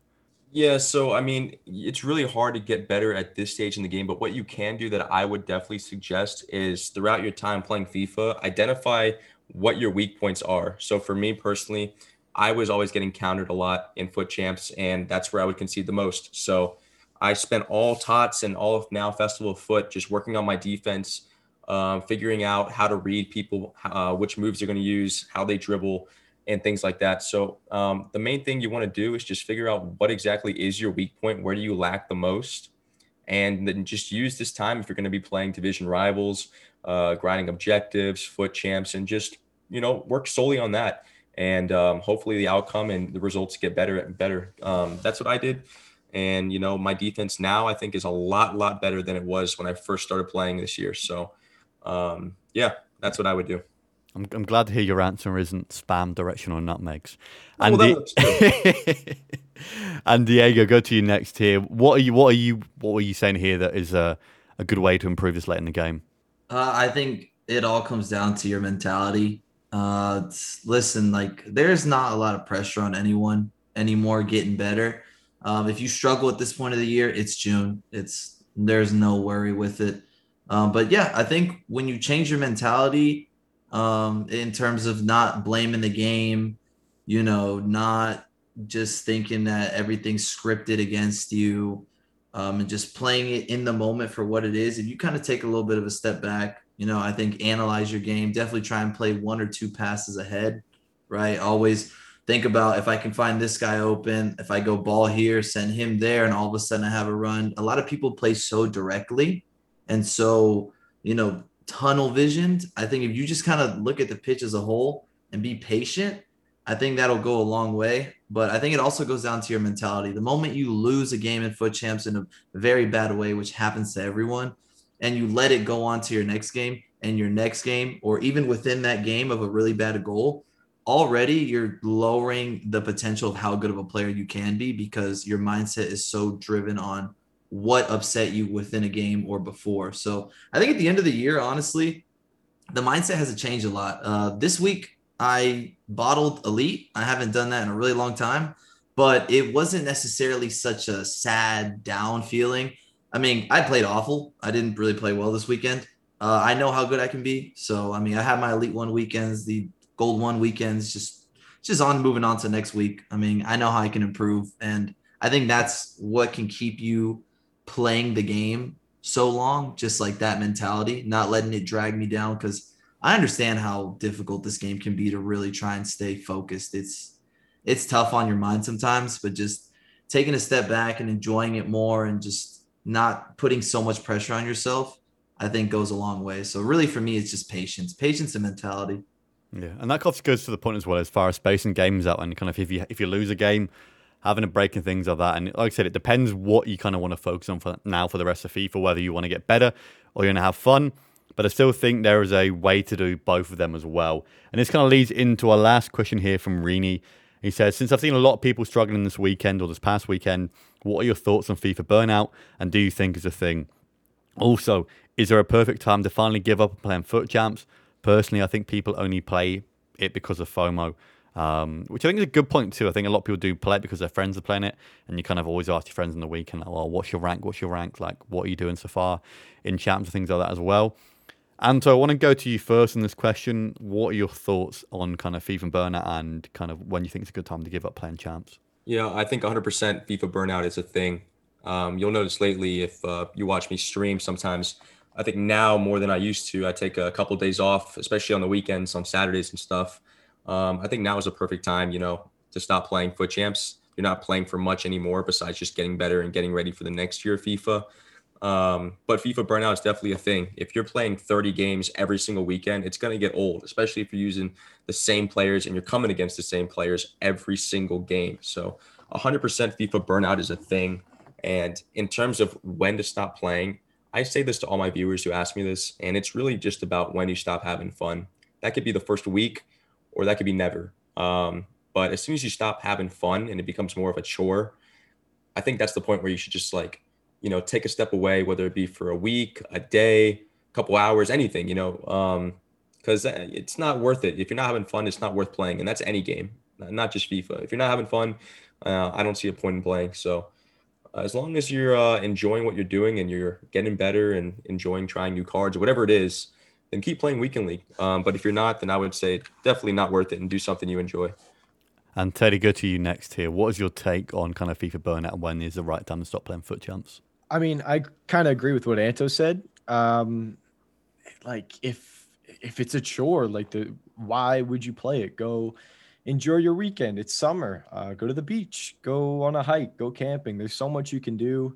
Yeah, so I mean, it's really hard to get better at this stage in the game, but what you can do that I would definitely suggest is throughout your time playing FIFA, identify what your weak points are. So for me personally, I was always getting countered a lot in FUT champs, and that's where I would concede the most. So I spent all TOTS and all of now Festival of FUT just working on my defense, um, figuring out how to read people, uh, which moves they're going to use, how they dribble, and things like that. So um, the main thing you want to do is just figure out what exactly is your weak point, where do you lack the most, and then just use this time if you're going to be playing division rivals, uh, grinding objectives, FUT champs, and just you know work solely on that and um, hopefully the outcome and the results get better and better. Um, that's what I did. And you know, my defense now I think is a lot, lot better than it was when I first started playing this year. So, um, yeah, that's what I would do. I'm, I'm glad to hear your answer isn't spam directional nutmegs. Oh, and, well, Di- [laughs] and Diego, go to you next here. What are you? What are you? What were you saying here that is a, a good way to improve this late in the game? Uh, I think it all comes down to your mentality. Uh, listen, like there's not a lot of pressure on anyone anymore getting better. Um, if you struggle at this point of the year, it's June. It's there's no worry with it. Um, but yeah, I think when you change your mentality um, in terms of not blaming the game, you know, not just thinking that everything's scripted against you, um, and just playing it in the moment for what it is. If you kind of take a little bit of a step back, you know, I think analyze your game. Definitely try and play one or two passes ahead, right? Always think about if I can find this guy open, if I go ball here, send him there, and all of a sudden I have a run. A lot of people play so directly and so, you know, tunnel visioned. I think if you just kind of look at the pitch as a whole and be patient, I think that'll go a long way. But I think it also goes down to your mentality. The moment you lose a game in FUT champs in a very bad way, which happens to everyone, and you let it go on to your next game and your next game, or even within that game of a really bad goal, already you're lowering the potential of how good of a player you can be because your mindset is so driven on what upset you within a game or before. So I think at the end of the year, honestly, the mindset has to change a lot. Uh, this week, I bottled Elite. I haven't done that in a really long time, but it wasn't necessarily such a sad, down feeling. I mean, I played awful. I didn't really play well this weekend. Uh, I know how good I can be. So, I mean, I had my Elite One weekends, the Gold One weekends, just just on moving on to next week. I mean, I know how I can improve, and I think that's what can keep you playing the game so long. Just like that mentality, not letting it drag me down. Because I understand how difficult this game can be to really try and stay focused. It's it's tough on your mind sometimes, but just taking a step back and enjoying it more, and just not putting so much pressure on yourself, I think goes a long way. So really for me, it's just patience, patience and mentality. Yeah, and that goes to the point as well as far as spacing games out and kind of if you if you lose a game, having a break and things like that. And like I said, it depends what you kind of want to focus on for now for the rest of FIFA, whether you want to get better or you're going to have fun. But I still think there is a way to do both of them as well. And this kind of leads into our last question here from Rini. He says, Since I've seen a lot of people struggling this weekend or this past weekend, what are your thoughts on FIFA burnout and do you think is a thing? Also, is there a perfect time to finally give up playing FUT champs? Personally, I think people only play it because of FOMO, um, which I think is a good point too. I think a lot of people do play it because their friends are playing it, and you kind of always ask your friends in the weekend, like, well, what's your rank? What's your rank? Like, what are you doing so far in champs and things like that as well. And so I want to go to you first in this question. What are your thoughts on kind of FIFA burnout and kind of when you think it's a good time to give up playing champs? Yeah, I think 100% FIFA burnout is a thing. Um, you'll notice lately if uh, you watch me stream sometimes, I think now more than I used to, I take a couple days off, especially on the weekends, on Saturdays and stuff. Um, I think now is a perfect time, you know, to stop playing FUT champs. You're not playing for much anymore besides just getting better and getting ready for the next year of FIFA. Um, but FIFA burnout is definitely a thing. If you're playing 30 games every single weekend, it's going to get old, especially if you're using the same players and you're coming against the same players every single game. So 100% FIFA burnout is a thing. And in terms of when to stop playing, I say this to all my viewers who ask me this, and it's really just about when you stop having fun. That could be the first week or that could be never. Um, but as soon as you stop having fun and it becomes more of a chore, I think that's the point where you should just like, you know, take a step away, whether it be for a week, a day, a couple hours, anything, you know, um, because it's not worth it. If you're not having fun, it's not worth playing, and that's any game, not just FIFA. If you're not having fun, uh, I don't see a point in playing. So uh, as long as you're uh, enjoying what you're doing and you're getting better and enjoying trying new cards or whatever it is, then keep playing weekend league. Um, but if you're not, then I would say definitely not worth it and do something you enjoy. And Teddy, go to you next here. What is your take on kind of FIFA burnout and when is the right time to stop playing FUT champs? I mean, I kind of agree with what Anto said. Um, like if if it's a chore, like the why would you play it? Go enjoy your weekend. It's summer. Uh, go to the beach. Go on a hike. Go camping. There's so much you can do.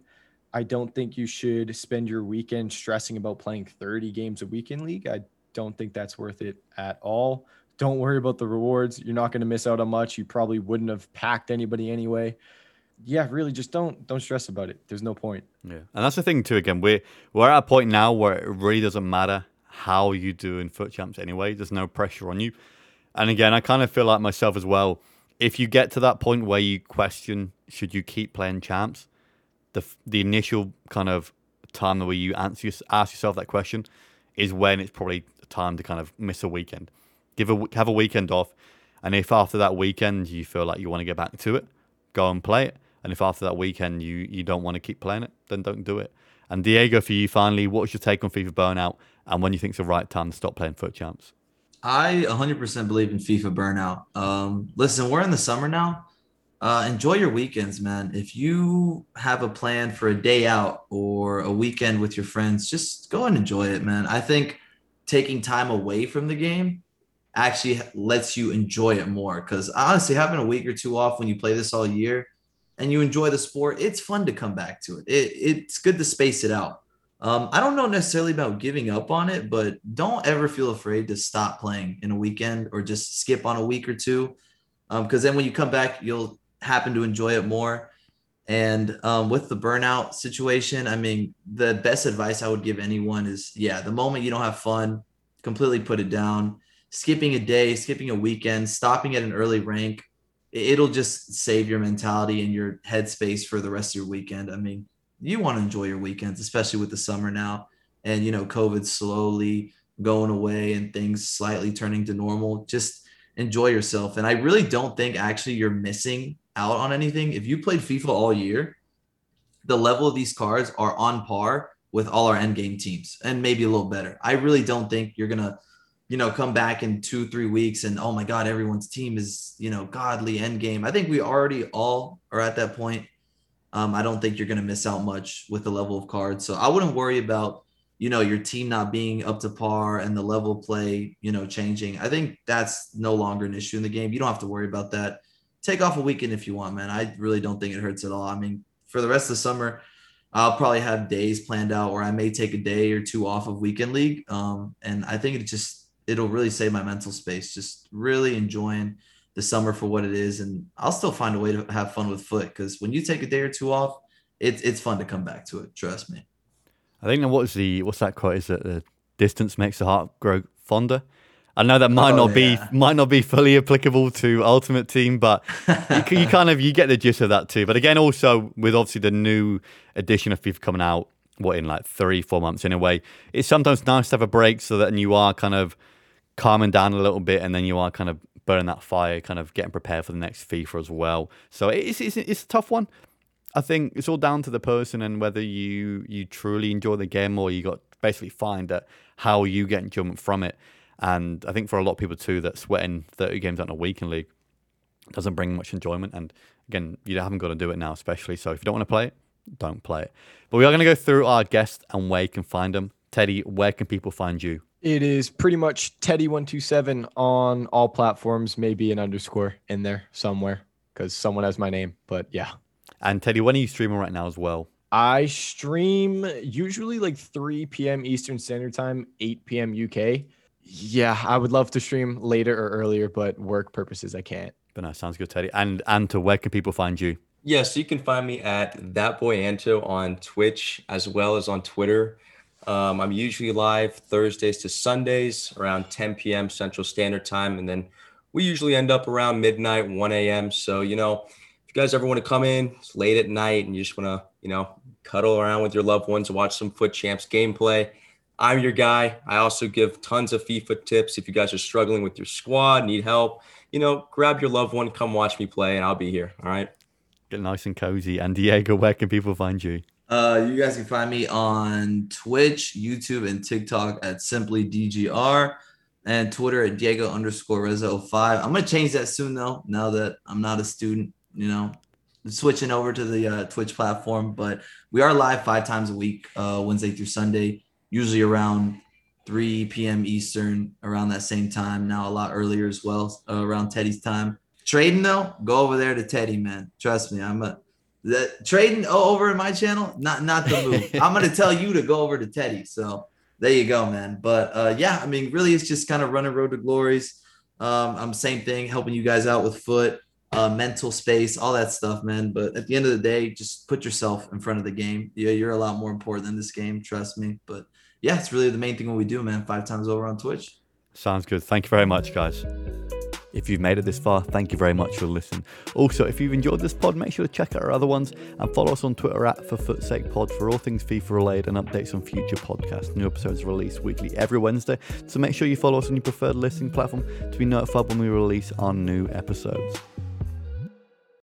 I don't think you should spend your weekend stressing about playing 30 games a weekend league. I don't think that's worth it at all don't worry about the rewards. You're not going to miss out on much. You probably wouldn't have packed anybody anyway. Yeah, really, just don't don't stress about it. There's no point. Yeah, and that's the thing too. Again, we're we're at a point now where it really doesn't matter how you do in FUT champs anyway. There's no pressure on you. And again, I kind of feel like myself as well. If you get to that point where you question should you keep playing champs, the the initial kind of time where you answer ask yourself that question is when it's probably time to kind of miss a weekend give a have a weekend off, and if after that weekend you feel like you want to get back to it, go and play it. And if after that weekend you you don't want to keep playing it, then don't do it. And Diego, for you finally, what's your take on FIFA burnout, and when you think it's the right time to stop playing FUT champs? I 100% believe in FIFA burnout. Um, listen, we're in the summer now. Uh, enjoy your weekends, man. If you have a plan for a day out or a weekend with your friends, just go and enjoy it, man. I think taking time away from the game actually lets you enjoy it more. Because honestly, having a week or two off when you play this all year and you enjoy the sport, it's fun to come back to it. it it's good to space it out. Um, I don't know necessarily about giving up on it, but don't ever feel afraid to stop playing in a weekend or just skip on a week or two. Because um, then when you come back, you'll happen to enjoy it more. And um, with the burnout situation, I mean, the best advice I would give anyone is yeah, the moment you don't have fun, completely put it down skipping a day, skipping a weekend, stopping at an early rank, it'll just save your mentality and your headspace for the rest of your weekend. I mean, you want to enjoy your weekends, especially with the summer now and, you know, COVID slowly going away and things slightly turning to normal. Just enjoy yourself. And I really don't think actually you're missing out on anything. If you played FIFA all year, the level of these cards are on par with all our end game teams and maybe a little better. I really don't think you're going to you know, come back in two, three weeks and oh my God, everyone's team is, you know, godly end game. I think we already all are at that point. Um, I don't think you're going to miss out much with the level of cards. So I wouldn't worry about, you know, your team not being up to par and the level play, you know, changing. I think that's no longer an issue in the game. You don't have to worry about that. Take off a weekend if you want, man. I really don't think it hurts at all. I mean, for the rest of the summer, I'll probably have days planned out where I may take a day or two off of weekend league. Um, and I think it just it'll really save my mental space. Just really enjoying the summer for what it is, and I'll still find a way to have fun with FUT because when you take a day or two off, it's it's fun to come back to it. Trust me. I think what's the what's that quote? Is that the distance makes the heart grow fonder? I know that might oh, not yeah. be might not be fully applicable to Ultimate Team, but you, you, [laughs] kind of you get the gist of that too. But again, also with obviously the new edition of FIFA coming out, what in like three four months anyway, it's sometimes nice to have a break so that you are kind of calming down a little bit, and then you are kind of burning that fire, kind of getting prepared for the next FIFA as well. So it's it's, it's a tough one. I think it's all down to the person and whether you you truly enjoy the game or you got basically find that how you get enjoyment from it. And I think for a lot of people too, that sweating 30 games out in a weekend league doesn't bring much enjoyment. And again, you haven't got to do it now, especially. So if you don't want to play it, don't play it. But we are going to go through our guests and where you can find them. Teddy, where can people find you? It is pretty much Teddy127 on all platforms, maybe an underscore in there somewhere because someone has my name. But yeah. And Teddy, when are you streaming right now as well? I stream usually like 3 p.m. Eastern Standard Time, 8 p.m. UK. Yeah, I would love to stream later or earlier, but work purposes, I can't. But no, sounds good, Teddy. And Anto, where can people find you? Yes, yeah, so you can find me at that boy Anto on Twitch as well as on Twitter. Um, I'm usually live Thursdays to Sundays around 10 p.m. Central Standard Time, and then we usually end up around midnight, 1 a.m. So, you know, if you guys ever want to come in it's late at night and you just want to, you know, cuddle around with your loved ones, and watch some FUT Champs gameplay, I'm your guy. I also give tons of FIFA tips. If you guys are struggling with your squad, need help, you know, grab your loved one, come watch me play, and I'll be here. All right. Get nice and cozy. And Diego, where can people find you? Uh, you guys can find me on Twitch, YouTube, and TikTok at simply DGR and Twitter at Diego underscore Reza 05. I'm gonna change that soon though, now that I'm not a student, you know, switching over to the uh, Twitch platform. But we are live five times a week, uh, Wednesday through Sunday, usually around 3 p.m. Eastern, around that same time. Now a lot earlier as well, uh, around Teddy's time. Trading though, go over there to Teddy, man. Trust me, I'm a that trading over in my channel, not not the move. [laughs] I'm gonna tell you to go over to Teddy. So there you go, man. But uh, yeah, I mean, really, it's just kind of running road to glories. Um, I'm same thing, helping you guys out with FUT, uh, mental space, all that stuff, man. But at the end of the day, just put yourself in front of the game. Yeah, you're a lot more important than this game, trust me. But yeah, it's really the main thing what we do, man. Five times over on Twitch. Sounds good. Thank you very much, guys. If you've made it this far, thank you very much for listening. Also, if you've enjoyed this pod, make sure to check out our other ones and follow us on Twitter at for Futsake Pod for all things FIFA related and updates on future podcasts. New episodes released weekly every Wednesday, so make sure you follow us on your preferred listening platform to be notified when we release our new episodes.